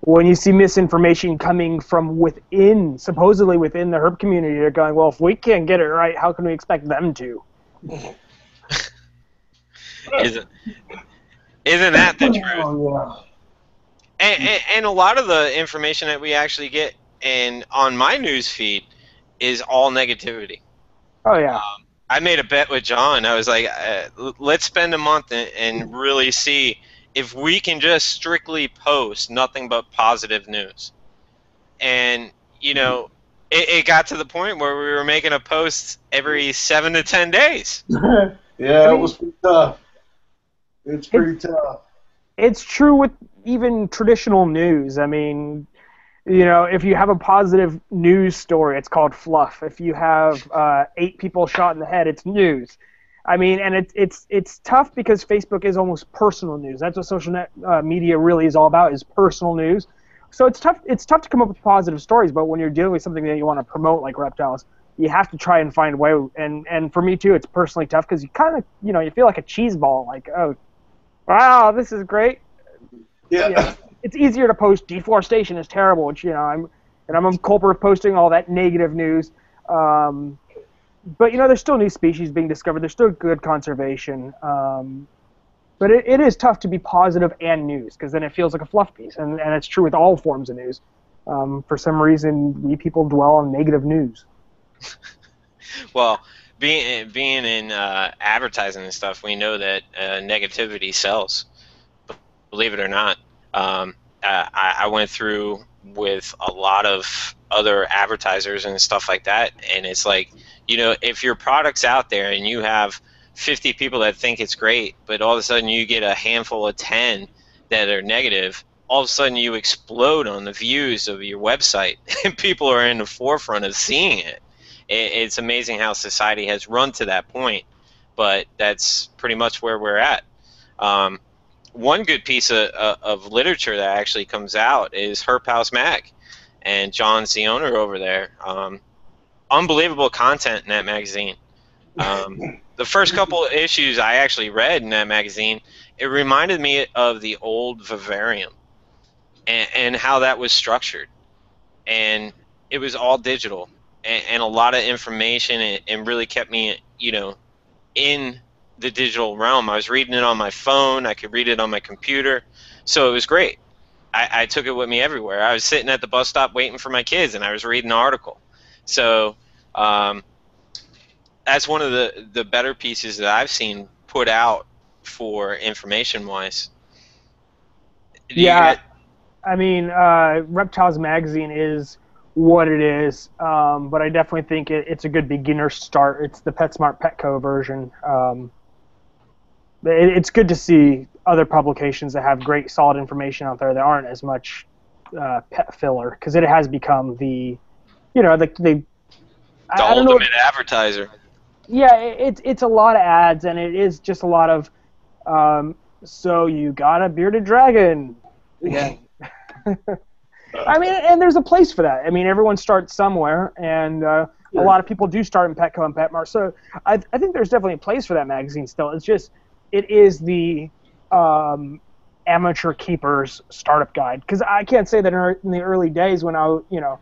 when you see misinformation coming from within, supposedly within the herp community, you're going, well, if we can't get it right, how can we expect them to? <laughs> Isn't isn't that the truth? Oh, And, and, and a lot of the information that we actually get in on my news feed is all negativity. Oh yeah, Um, I made a bet with John. I was like, uh, let's spend a month and, and really see if we can just strictly post nothing but positive news. And, you know, it, it got to the point where we were making a post every seven to ten days. yeah. <laughs> yeah, it was pretty tough. It's pretty tough. it's true with even traditional news. I mean, you know, if you have a positive news story, it's called fluff. If you have uh, eight people shot in the head, it's news. I mean, and it's it's it's tough because Facebook is almost personal news. That's what social net, uh, media really is all about is personal news. So it's tough. It's tough to come up with positive stories, but when you're dealing with something that you want to promote, like reptiles, you have to try and find a way. And and for me too, it's personally tough because you kind of you know you feel like a cheese ball. Like oh, wow, this is great Yeah. yeah, it's easier to post deforestation is terrible, which you know I'm and I'm a culprit of posting all that negative news. Um, but you know, there's still new species being discovered. There's still good conservation. Um, but it, it is tough to be positive and news because then it feels like a fluff piece, and, and it's true with all forms of news. um, for some reason, we people dwell on negative news. <laughs> Well, being being in uh, advertising and stuff, we know that uh, negativity sells. Believe it or not, um, uh, I, I went through with a lot of other advertisers and stuff like that, and it's like, you know, if your product's out there and you have 50 people that think it's great, but all of a sudden you get a handful of 10 that are negative, all of a sudden you explode on the views of your website, <laughs> and people are in the forefront of seeing it. it. It's amazing how society has run to that point, but that's pretty much where we're at. Um, one good piece of, of literature that actually comes out is Herp House Mag, and John's the owner over there. Um, unbelievable content in that magazine. Um, <laughs> the first couple issues I actually read in that magazine, it reminded me of the old Vivarium and, and how that was structured. And it was all digital and, and a lot of information and, and really kept me, you know, in the digital realm. I was reading it on my phone, I could read it on my computer, so it was great. I, I took it with me everywhere. I was sitting at the bus stop waiting for my kids, and I was reading an article. So um, that's one of the the better pieces that I've seen put out for information wise. Yeah, I mean, uh, Reptiles Magazine is what it is, um, but I definitely think it, it's a good beginner start. It's the PetSmart Petco version. Um, it's good to see other publications that have great, solid information out there that aren't as much uh, pet filler because it has become the, you know, the, the, the I, I don't ultimate know. advertiser. Yeah, it, it's it's a lot of ads and it is just a lot of, um, so you got a bearded dragon. Yeah. <laughs> I mean, and there's a place for that. I mean, everyone starts somewhere, and uh, a lot of people do start in Petco and Petmart. So I, I think there's definitely a place for that magazine still. It's just, it is the um, amateur keepers startup guide. Because I can't say that in the early days when I, you know,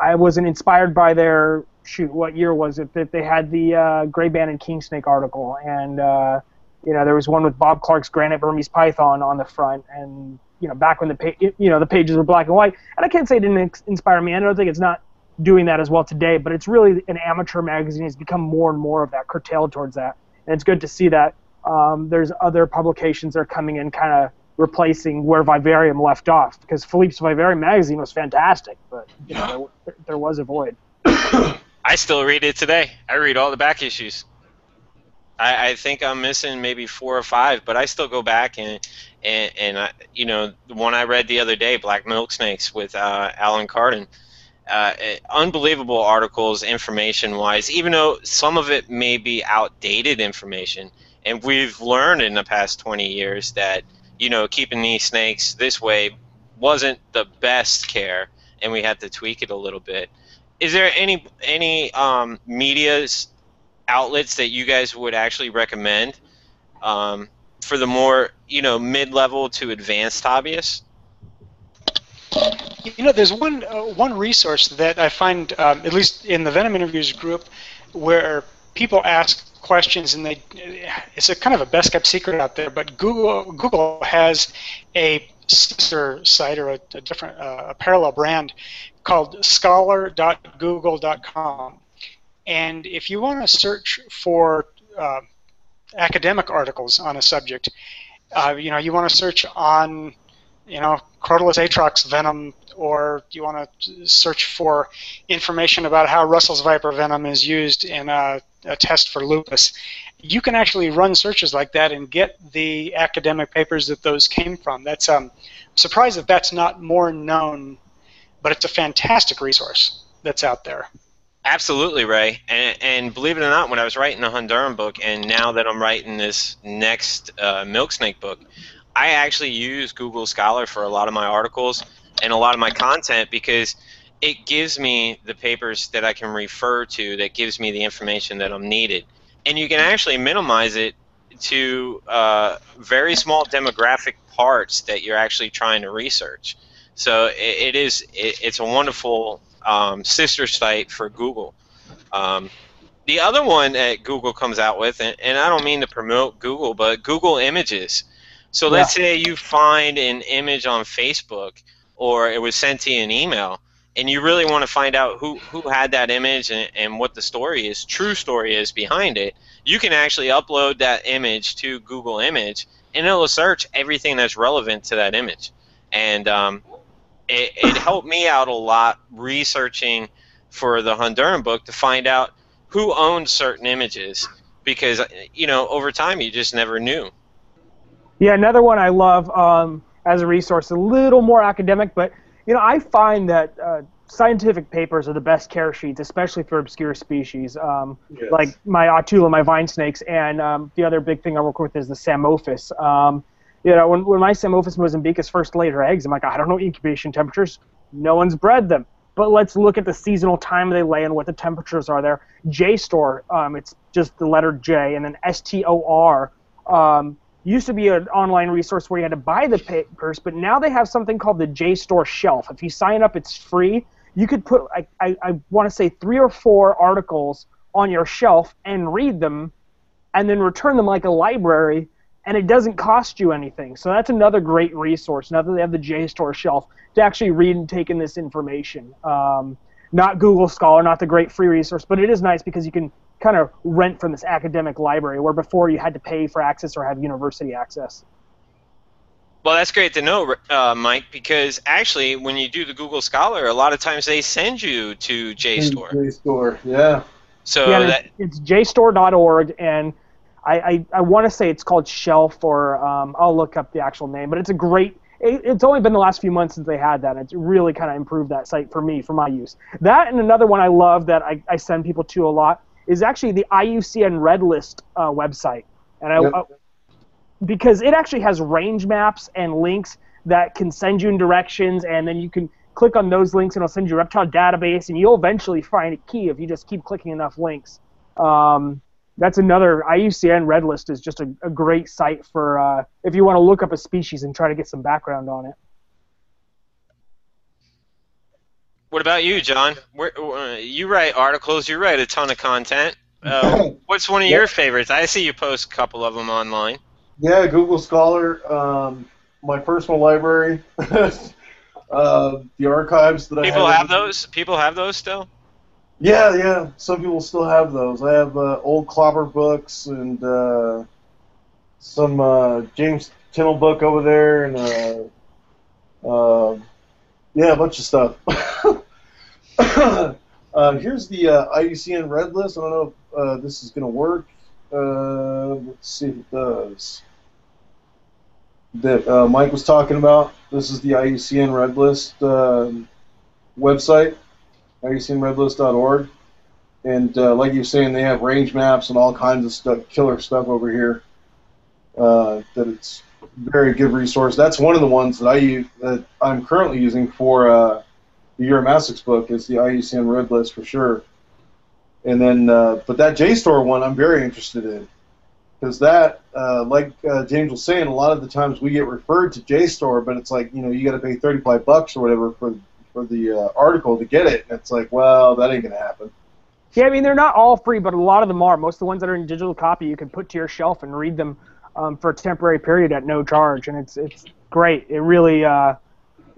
I wasn't inspired by their shoot. What year was it that they had the uh, Gray Band and article, and uh, you know there was one with Bob Clark's Granite Burmese Python on the front, and you know back when the pa- you know the pages were black and white. And I can't say it didn't inspire me. I don't think it's not doing that as well today, but it's really an amateur magazine. It's become more and more of that curtailed towards that, and it's good to see that. Um, there's other publications that are coming in, kind of replacing where Vivarium left off, because Philippe's Vivarium magazine was fantastic, but you know there, there was a void. <coughs> I still read it today. I read all the back issues. I, I think I'm missing maybe four or five, but I still go back and and, and I, you know the one I read the other day, Black Milk Snakes with uh, Alan Kardon. Uh, unbelievable articles, information-wise. Even though some of it may be outdated information, and we've learned in the past 20 years that you know keeping these snakes this way wasn't the best care, and we had to tweak it a little bit is there any any um, media's outlets that you guys would actually recommend um, for the more you know mid-level to advanced hobbyists? You know, there's one uh, one resource that I find, um, at least in the Venom interviews group, where people ask questions and they it's a kind of a best kept secret out there. But Google Google has a sister site or a, a different uh, a parallel brand called scholar.google.com. And if you want to search for uh, academic articles on a subject, uh, you know, you want to search on, you know, Crotalus atrox venom, or you want to search for information about how Russell's viper venom is used in a, a test for lupus. You can actually run searches like that and get the academic papers that those came from. That's um, surprised that that's not more known but it's a fantastic resource that's out there. Absolutely, Ray. And, and believe it or not, when I was writing the Honduran book, and now that I'm writing this next uh, Milk Snake book, I actually use Google Scholar for a lot of my articles and a lot of my content because it gives me the papers that I can refer to that gives me the information that I'm needed. And you can actually minimize it to uh, very small demographic parts that you're actually trying to research. So it, it is it, it's a wonderful um, sister site for Google. Um, the other one that Google comes out with, and, and, I don't mean to promote Google, but Google Images. So let's say you find an image on Facebook or it was sent to you in email, and you really want to find out who, who had that image and, and what the story is, true story is behind it, you can actually upload that image to Google Image, and it'll search everything that's relevant to that image. And um, it, it helped me out a lot researching for the Honduran book to find out who owned certain images because you know over time you just never knew. Yeah, another one I love um, as a resource, a little more academic, but you know I find that uh, scientific papers are the best care sheets, especially for obscure species, um, Yes. like my Ahaetulla, my vine snakes, and um, the other big thing I work with is the Psammophis. Um, you know, when, when my Psammophis mossambicus first laid her eggs, I'm like, I don't know incubation temperatures. No one's bred them. But let's look at the seasonal time they lay and what the temperatures are there. JSTOR, um, it's just the letter J, and then STOR. Um, used to be an online resource where you had to buy the papers, but now they have something called the JSTOR shelf. If you sign up, it's free. You could put, I, I, I want to say, three or four articles on your shelf and read them, and then return them like a library, and it doesn't cost you anything. So that's another great resource. Now that they have the JSTOR shelf to actually read and take in this information. Um, not Google Scholar, not the great free resource, but it is nice because you can kind of rent from this academic library where before you had to pay for access or have university access. Well, that's great to know, uh, Mike, because actually, when you do the Google Scholar, a lot of times they send you to JSTOR. JSTOR, yeah. So yeah, that it's, it's jstor.org, and I, I, I want to say it's called Shelf, or um, I'll look up the actual name, but it's a great. It, it's only been the last few months since they had that. It's really kind of improved that site for me, for my use. That and another one I love that I, I send people to a lot is actually the IUCN Red List uh, website, and I, Yep. uh, because it actually has range maps and links that can send you in directions, and then you can click on those links and it'll send you a reptile database, and you'll eventually find a key if you just keep clicking enough links. Um, that's another IUCN Red List is just a, a great site for uh, if you want to look up a species and try to get some background on it. What about you, John? Where, uh, you write articles. You write a ton of content. Uh, <clears throat> what's one of your favorites? I see you post a couple of them online. Yeah, Google Scholar, um, my personal library, <laughs> uh, the archives that I People have. have those. People have those still. Yeah, yeah. Some people still have those. I have uh, old Klauber books and uh, some uh, James Tindall book over there, and uh, uh, yeah, a bunch of stuff. <coughs> uh, here's the uh, IUCN Red List. I don't know if this is going to work. Let's see if it does. That Mike was talking about. This is the IUCN Red List um website. IUCNRedList.org. And uh, like you were saying, they have range maps and all kinds of stuff, killer stuff over here. Uh, that it's very good resource. That's one of the ones that I use, that I'm currently using for uh, the Uromastyx book is the IUCN Red List for sure. And then, uh, but that JSTOR one, I'm very interested in because that, uh, like uh, James was saying, a lot of the times we get referred to JSTOR, but it's like you know you got to pay 35 bucks or whatever for for the uh, article to get it. And it's like, well, that ain't gonna happen. Yeah, I mean they're not all free, but a lot of them are. Most of the ones that are in digital copy, you can put to your shelf and read them um, for a temporary period at no charge, and it's it's great. It really, uh,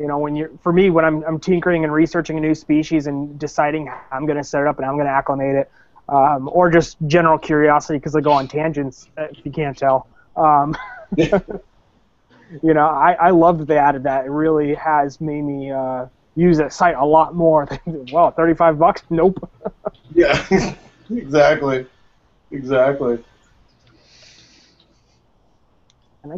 you know, when you're for me when I'm I'm tinkering and researching a new species and deciding how I'm going to set it up and I'm going to acclimate it, um, or just general curiosity because I go on tangents uh, if you can't tell. Um, <laughs> <laughs> you know, I, I love that they added that. It really has made me uh, use that site a lot more. <laughs> Well, 35 bucks? Nope. <laughs> Yeah, exactly, exactly.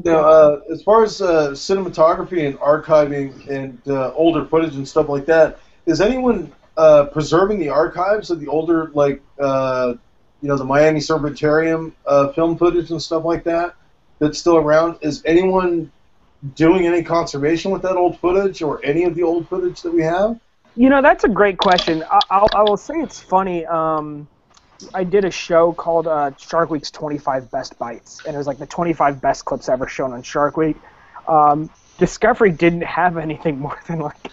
Now, uh, as far as uh, cinematography and archiving and uh, older footage and stuff like that, is anyone uh, preserving the archives of the older, like, uh, you know, the Miami Serpentarium uh, film footage and stuff like that that's still around? Is anyone doing any conservation with that old footage or any of the old footage that we have? You know, that's a great question. I, I'll, I will say it's funny. Um, I did a show called uh, Shark Week's 25 Best Bites, and it was like the 25 best clips ever shown on Shark Week. Um, Discovery didn't have anything <laughs> more than like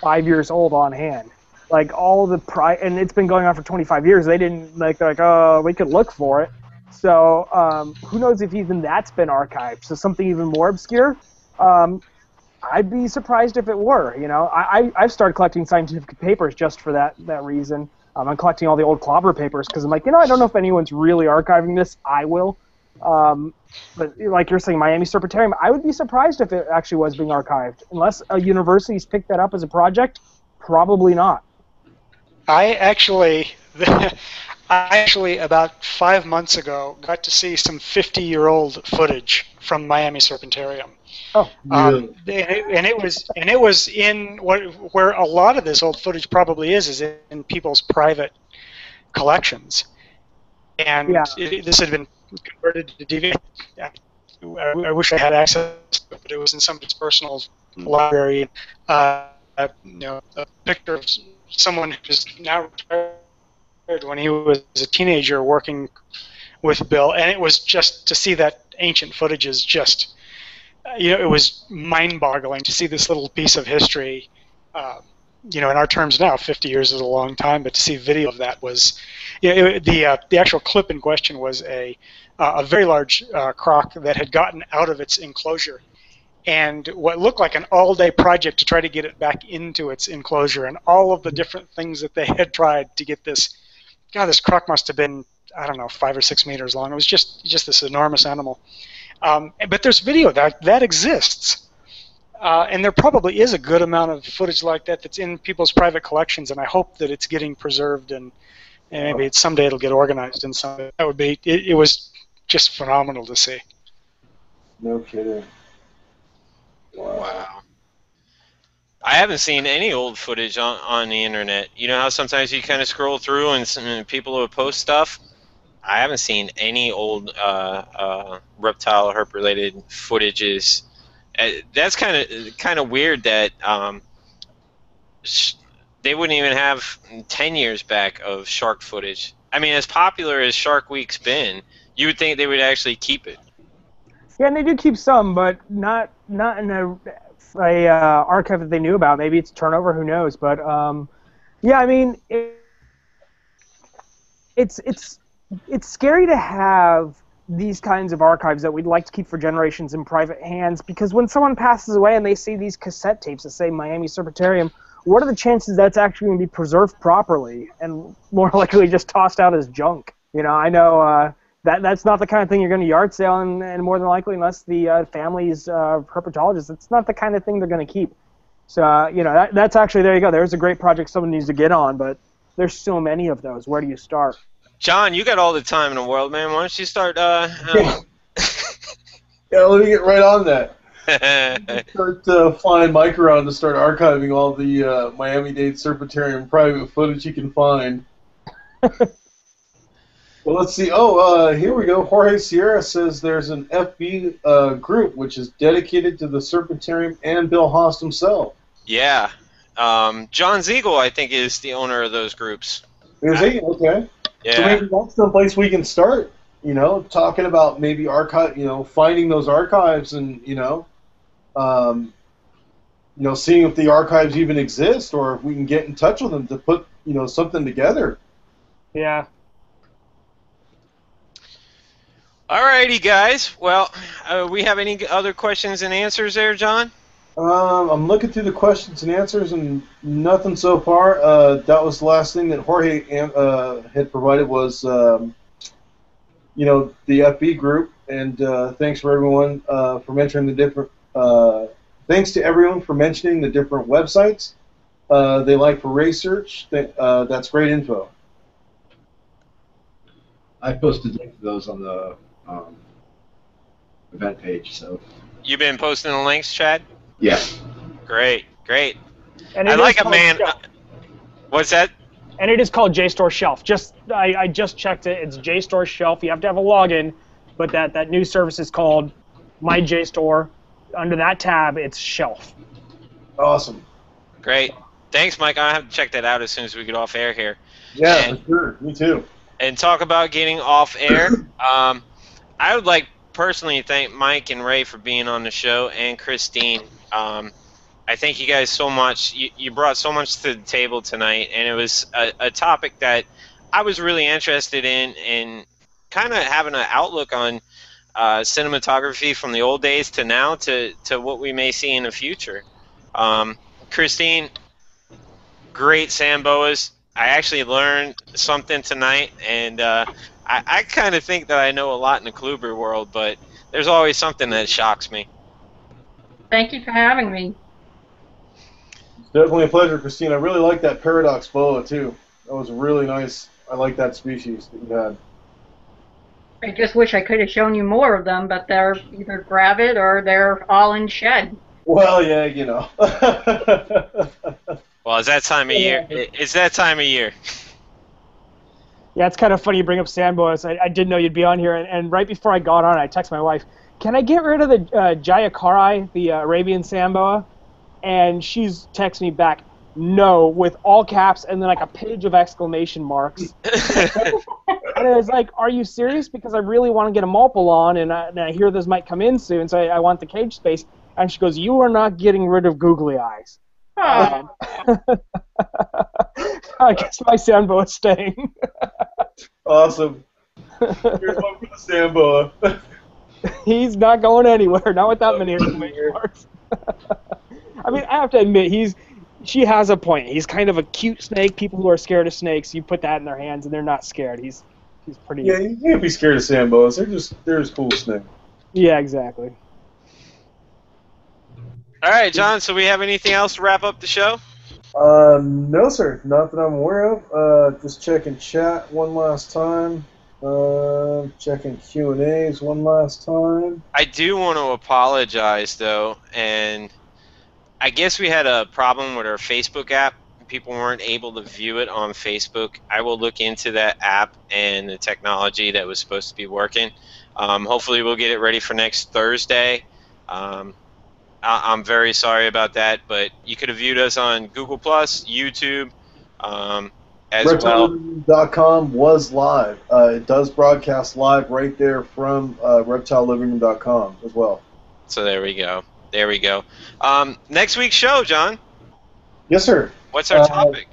five years old on hand. Like all the pri and it's been going on for 25 years. They didn't like they're like, oh, we could look for it. So um, who knows if even that's been archived? So something even more obscure. Um, I'd be surprised if it were. You know, I, I I've started collecting scientific papers just for that that reason. Um, I'm collecting all the old Klauber papers because I'm like, you know, I don't know if anyone's really archiving this. I will. Um, but like you're saying, Miami Serpentarium, I would be surprised if it actually was being archived, unless a university's picked that up as a project. Probably not. I actually, <laughs> I actually about five months ago got to see some 50-year-old footage from Miami Serpentarium. Oh, Um, and, it, and it was and it was in what where a lot of this old footage probably is is in people's private collections, and Yeah. it, this had been converted to DVD. I, I wish I had access, to it, but it was in somebody's personal library. Uh, uh, you know, a picture of someone who's now retired when he was a teenager working with Bill, and it was just to see that ancient footage is just you know, it was mind-boggling to see this little piece of history. Uh, you know, in our terms now, 50 years is a long time, but to see video of that was, you know, it, the uh, the actual clip in question was a uh, a very large uh, croc that had gotten out of its enclosure, and what looked like an all-day project to try to get it back into its enclosure, and all of the different things that they had tried to get this. God, this croc must have been I don't know five or six meters long. It was just just this enormous animal. Um, but there's video that that exists, uh, and there probably is a good amount of footage like that that's in people's private collections, and I hope that it's getting preserved and, and maybe it's, someday it'll get organized And some. That would be. It, it was just phenomenal to see. No kidding. Wow. I haven't seen any old footage on, on the internet. You know how sometimes you kind of scroll through and, some, and people will post stuff? I haven't seen any old uh, uh, reptile herp related footages. Uh, that's kind of kind of weird that um, sh- they wouldn't even have 10 years back of shark footage. I mean, as popular as Shark Week's been, you would think they would actually keep it. Yeah, and they do keep some, but not not in a, a uh, archive that they knew about. Maybe it's turnover, who knows? But um, yeah, I mean, it, it's it's it's scary to have these kinds of archives that we'd like to keep for generations in private hands because when someone passes away and they see these cassette tapes that say Miami Serpentarium, what are the chances that's actually going to be preserved properly and more <laughs> likely just tossed out as junk? You know, I know uh, that that's not the kind of thing you're going to yard sale, and, and more than likely, unless the uh, family's uh, herpetologist, it's not the kind of thing they're going to keep. So, uh, you know, that, that's actually there you go. There's a great project someone needs to get on, but there's so many of those. Where do you start? John, you got all the time in the world, man. Why don't you start? Uh, uh, <laughs> Yeah, let me get right on that. <laughs> Start uh, flying Mike around to start archiving all the uh, Miami-Dade Serpentarium private footage you can find. <laughs> well, let's see. Oh, uh, here we go. Jorge Sierra says there's an FB uh, group which is dedicated to the Serpentarium and Bill Haast himself. yeah. Um, John Ziegel, I think, is the owner of those groups. Is he? Okay. So maybe that's the place we can start. You know, talking about maybe archive. You know, finding those archives and you know, um, you know, seeing if the archives even exist or if we can get in touch with them to put you know something together. Yeah. Alrighty, guys. Well, uh, we have any other questions and answers there, John? Um, I'm looking through the questions and answers and nothing so far. Uh, that was the last thing that Jorge uh, had provided was, um, you know, the FB group. And uh, thanks for everyone uh, for mentioning the different. Uh, thanks to everyone for mentioning the different websites uh, they like for research. Th- uh, that's great info. I posted links to those on the um, event page. So You've been posting the links, Chad? Yeah, Great, great. And I like a man. Shelf. What's that? And it is called JSTOR Shelf. Just I, I just checked it. It's JSTOR Shelf. You have to have a login, but that that new service is called My JSTOR. Under that tab, it's Shelf. Awesome. Great. Thanks, Mike. I have to check that out as soon as we get off air here. Yeah, And- for sure. Me too. and talk about getting off air. <coughs> Um, I would like personally thank Mike and Ray for being on the show and Christine. Um, I thank you guys so much. You, you brought so much to the table tonight, and it was a, a topic that I was really interested in and kind of having an outlook on uh, cinematography from the old days to now to, to what we may see in the future. Um, Christine, great sand boas. I actually learned something tonight, and uh, I, I kind of think that I know a lot in the Kluber world, but there's always something that shocks me. Thank you for having me. Definitely a pleasure, Christine. I really like that paradox boa too. That was really nice. I like that species that you had. I just wish I could have shown you more of them, but they're either gravid or they're all in shed. Well, yeah, you know. <laughs> Well, it's that time of year. It's that time of year. Yeah, it's kind of funny you bring up sand boas. I, I didn't know you'd be on here, and, and right before I got on, I texted my wife, "Can I get rid of the uh, Jayakari, the uh, Arabian sand boa?" And she's texting me back, "No," with all caps and then like a page of exclamation marks. <laughs> and I was like, "Are you serious?" Because I really want to get a Mulpal on, and I, and I hear this might come in soon, so I, I want the cage space. And she goes, "You are not getting rid of googly eyes." Oh, <laughs> I guess my sand boa is staying. awesome. <laughs> Here's one for the sand boa. <laughs> he's not going anywhere. Not with that many exclamation marks. <laughs> I mean, I have to admit, he's she has a point. He's kind of a cute snake. People who are scared of snakes, you put that in their hands, and they're not scared. He's he's pretty. Yeah, you can't be scared of sand boas. They're just they're just cool snakes. Yeah, exactly. All right, John. So we have anything else to wrap up the show? Uh, no, sir. Not that I'm aware of. Uh, just checking chat one last time. Uh, checking Q and A's one last time. I do want to apologize though, and I guess we had a problem with our Facebook app. People weren't able to view it on Facebook. I will look into that app and the technology that was supposed to be working. Um, hopefully, we'll get it ready for next Thursday. Um, I- I'm very sorry about that, but you could have viewed us on Google Plus, YouTube, um, as well. ReptileLivingRoom.com was live. Uh, it does broadcast live right there from uh, ReptileLivingRoom.com as well. So there we go. There we go. Um, next week's show, John. Yes, sir. What's our Uh, topic?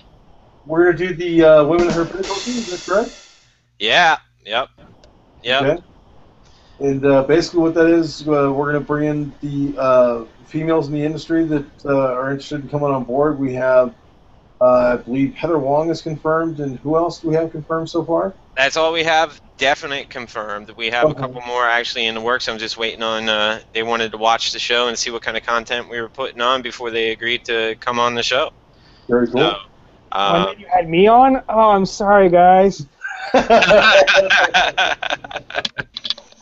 We're gonna do the uh, women in herpetoculture. Is that correct? Yeah. Yep. Yep. Okay. And uh, basically, what that is, uh, we're going to bring in the uh, females in the industry that uh, are interested in coming on board. We have, uh, I believe, Heather Wong is confirmed, and who else do we have confirmed so far? That's all we have. Definite confirmed. We have a couple more actually in the works. I'm just waiting on. Uh, they wanted to watch the show and see what kind of content we were putting on before they agreed to come on the show. Very cool. So, When um, you had me on, oh, I'm sorry, guys. <laughs> I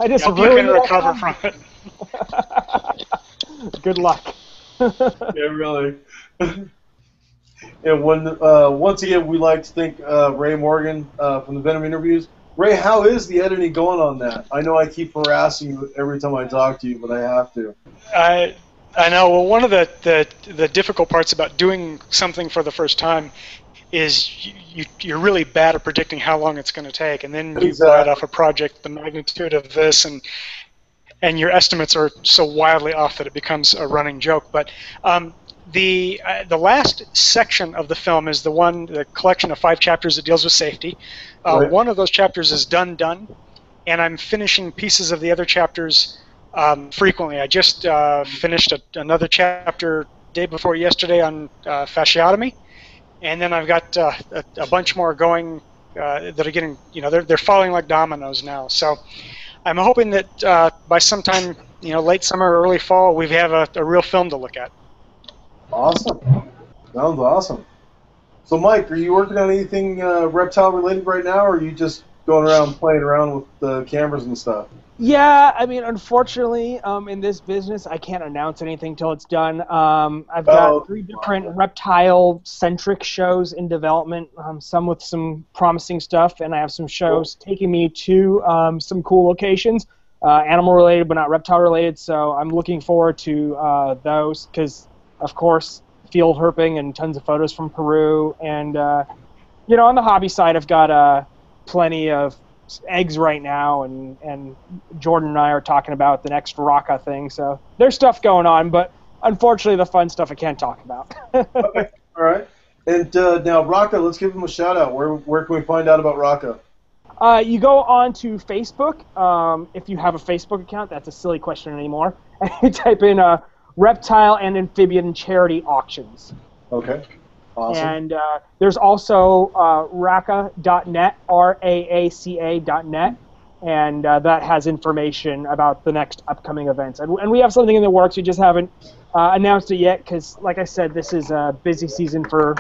just Hope you can recover from it. <laughs> Good luck. <laughs> yeah, really. And when, uh, once again, we like to thank uh, Ray Morgan uh, from the Venom interviews. Ray, how is the editing going on that? I know I keep harassing you every time I talk to you, but I have to. I I know. Well, one of the, the the difficult parts about doing something for the first time is you, you you're really bad at predicting how long it's going to take, and then you Exactly. bite off a project the magnitude of this, and and your estimates are so wildly off that it becomes a running joke. But um, the uh, the last section of the film is the one the collection of five chapters that deals with safety. Uh, Right. One of those chapters is done done, and I'm finishing pieces of the other chapters um, frequently. I just uh, finished a, another chapter day before yesterday on uh, fasciotomy, and then I've got uh, a, a bunch more going uh, that are getting, you know, they're, they're falling like dominoes now. So I'm hoping that uh, by sometime, you know, late summer, or early fall, we have a, a real film to look at. Awesome. Sounds awesome. So, Mike, are you working on anything uh, reptile related right now, or are you just going around playing around with the cameras and stuff? Yeah, I mean, unfortunately, um, in this business, I can't announce anything till it's done. Um, I've got Oh. three different reptile-centric shows in development, um, some with some promising stuff, and I have some shows taking me to um, some cool locations, uh, animal-related but not reptile-related. So I'm looking forward to uh, those because, of course, field herping and tons of photos from Peru, and uh, you know, on the hobby side, I've got uh, plenty of eggs right now, and and Jordan and I are talking about the next RAACA thing. So there's stuff going on, but unfortunately, the fun stuff I can't talk about. <laughs> Okay. All right. And uh, now, RAACA, let's give him a shout out. Where, where can we find out about RAACA? Uh, you go on to Facebook. Um, if you have a Facebook account, that's a silly question anymore. And <laughs> you type in uh, reptile and amphibian charity auctions. Okay. Awesome. And uh, there's also uh, raaca.net, R-A-A-C-A.net, and uh, that has information about the next upcoming events. And, and we have something in the works. We just haven't uh, announced it yet because, like I said, this is a busy season for.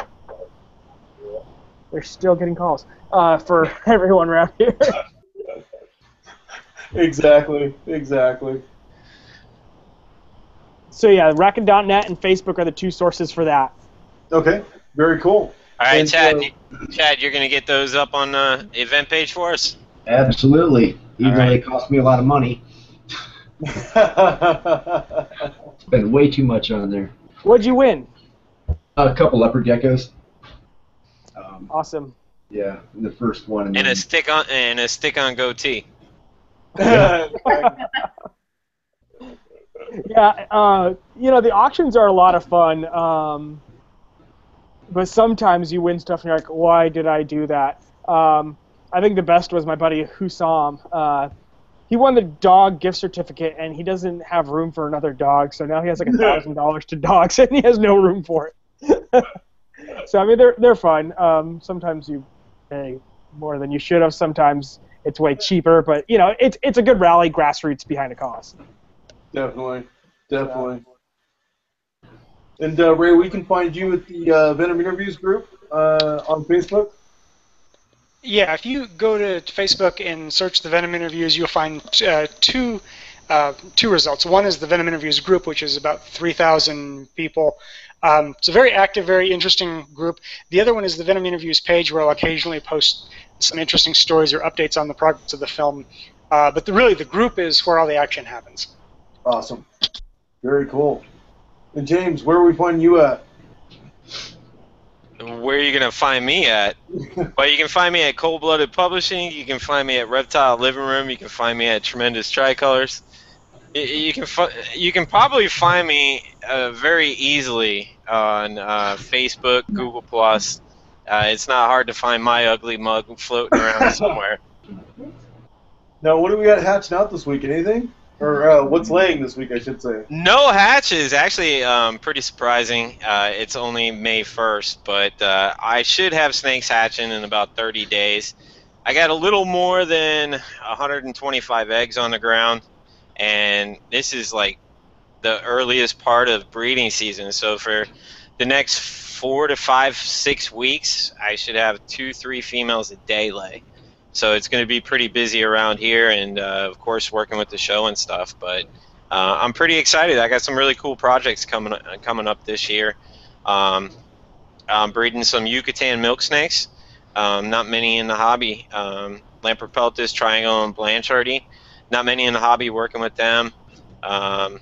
They're still getting calls uh, for <laughs> everyone around here. <laughs> exactly. Exactly. So yeah, raaca.net and Facebook are the two sources for that. Okay. Very cool. All right, And, Chad. uh, you- Chad, you're gonna get those up on the event page for us. Absolutely. Even All though they cost me a lot of money. <laughs> Spend way too much on there. What'd you win? A couple leopard geckos. Um, Awesome. yeah, the first one. And, And a stick on and a stick on goatee. Yeah, <laughs> <laughs> uh, you know the auctions are a lot of fun, um, but sometimes you win stuff and you're like, why did I do that? Um, I think the best was my buddy Husam. Uh, he won the dog gift certificate and he doesn't have room for another dog, so now he has like a <laughs> thousand dollars to dogs <laughs> and he has no room for it. <laughs> so I mean they're they're fun. Um, sometimes you pay more than you should have. Sometimes it's way cheaper, but you know it's it's a good rally grassroots behind a cause. Definitely, definitely. And uh, Ray, we can find you at the uh, Venom Interviews group uh, on Facebook. Yeah, if you go to Facebook and search the Venom interviews, you'll find uh, two uh, two results. One is the Venom interviews group, which is about 3,000 people. Um, it's a very active, very interesting group. The other one is the Venom interviews page, where I'll occasionally post some interesting stories or updates on the progress of the film. Uh, but the, really, the group is where all the action happens. Awesome, very cool. And James, where are we find you at? Where are you gonna find me at? <laughs> well, you can find me at Cold Blooded Publishing. You can find me at Reptile Living Room. You can find me at Tremendous Tricolors. You can you can probably find me uh, very easily on uh, Facebook, Google Plus. Uh, it's not hard to find my ugly mug floating around <laughs> somewhere. Now, what do we got hatching out this week? Anything? Or uh, what's laying this week, I should say. No hatches. Actually, um, pretty surprising. Uh, it's only May 1st, but uh, I should have snakes hatching in about 30 days. I got a little more than 125 eggs on the ground, and this is like the earliest part of breeding season. So for the next four to five, six weeks, I should have two, three females a day lay. So it's going to be pretty busy around here, and uh, of course working with the show and stuff. But uh, I'm pretty excited. I got some really cool projects coming coming up this year. Um, I'm breeding some Yucatan milk snakes. Um, not many in the hobby. Um, Lampropeltis, Triangle, and Blanchardi. Not many in the hobby working with them. Um,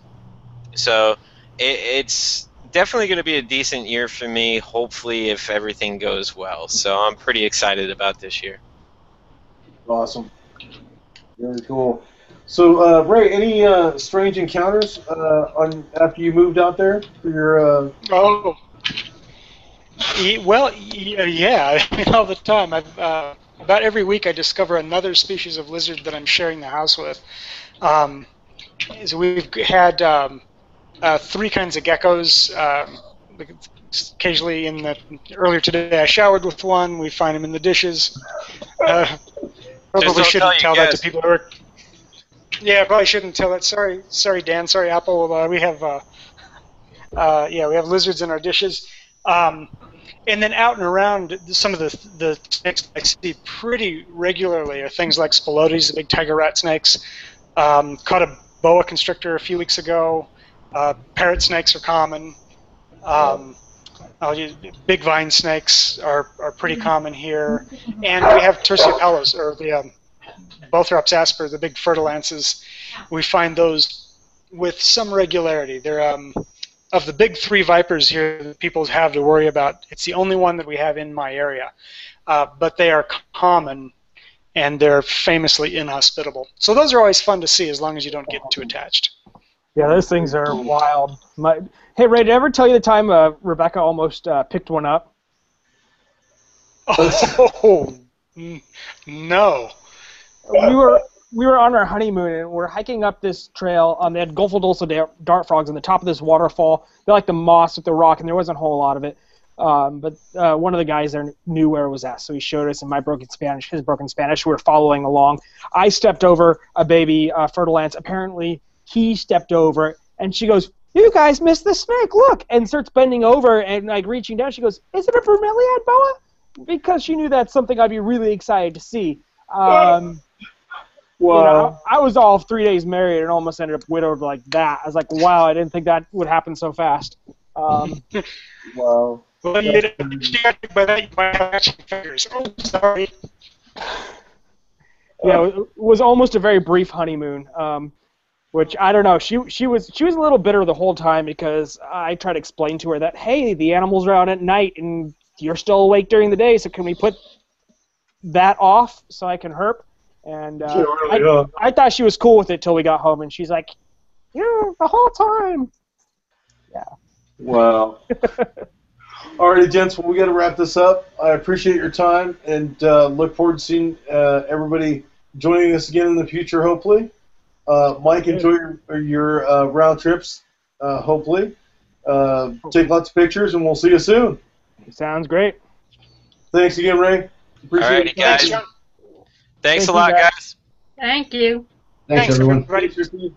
so it, it's definitely going to be a decent year for me. Hopefully, if everything goes well. So I'm pretty excited about this year. Awesome. Very cool. So, uh, Ray, any uh, strange encounters uh, on after you moved out there for your? Uh, Oh. Well, uh, yeah, <laughs> all the time. Uh, about every week, I discover another species of lizard that I'm sharing the house with. Um, so we've had um, three kinds of geckos. Um, occasionally, in the earlier today, I showered with one. We find them in the dishes. Probably shouldn't tell tell that to people who are. Yeah, probably shouldn't tell that. Sorry, sorry, Dan. Sorry, Apple. Uh, we have. Uh, uh, yeah, we have lizards in our dishes. Um, and then out and around, some of the the snakes I see pretty regularly are things like spilotes, the big tiger rat snakes. Um, caught a boa constrictor a few weeks ago. Uh, parrot snakes are common. Um, oh, you- big vine snakes are, are pretty common here. And we have terciopelos, or the um, Bothrops asper, the big fer-de-lances. We find those with some regularity. They're um, of the big three vipers here that people have to worry about, it's the only one that we have in my area. Uh, but they are common and they're famously inhospitable. So those are always fun to see as long as you don't get too attached. Yeah, those things are wild. My, hey, Ray, did I ever tell you the time uh, Rebecca almost uh, picked one up? Oh, <laughs> no. we were we were on our honeymoon and we're hiking up this trail. Um, they had Gulfodulsa Dulce dart frogs on the top of this waterfall. They're like the moss with the rock, and there wasn't a whole lot of it. Um, but uh, one of the guys there knew where it was at, so he showed us in my broken Spanish, his broken Spanish. We were following along. I stepped over a baby uh, fer-de-lance. Apparently, he stepped over it, and she goes, "You guys missed the snake! Look!" And starts bending over and like reaching down. She goes, "Is it a vermilion boa?" Because she knew that's something I'd be really excited to see. Um, <laughs> you Wow. know, I was all three days married and almost ended up widowed like that. I was like, wow, I didn't think that would happen so fast. Um, Wow. <laughs> Well, you didn't by that you might have action figures. Oh, sorry. yeah, it was almost a very brief honeymoon. Um, which I don't know. She she was she was a little bitter the whole time because I tried to explain to her that hey, the animals are out at night and you're still awake during the day, so can we put that off so I can herp? And uh, I. I thought she was cool with it till we got home, and she's like, yeah, the whole time. Yeah. Wow. <laughs> Alrighty, gents. Well, we got to wrap this up. I appreciate your time and uh, look forward to seeing uh, everybody joining us again in the future. Hopefully, Mike, enjoy your, your uh, round trips. Uh, hopefully, uh, take lots of pictures, and we'll see you soon. Sounds great. Thanks again, Ray. Appreciate Alrighty, it. guys. Thanks, Thanks Thank a lot, guys. guys. Thank you. Thanks, Thanks, everyone. everybody. Thanks, Christine.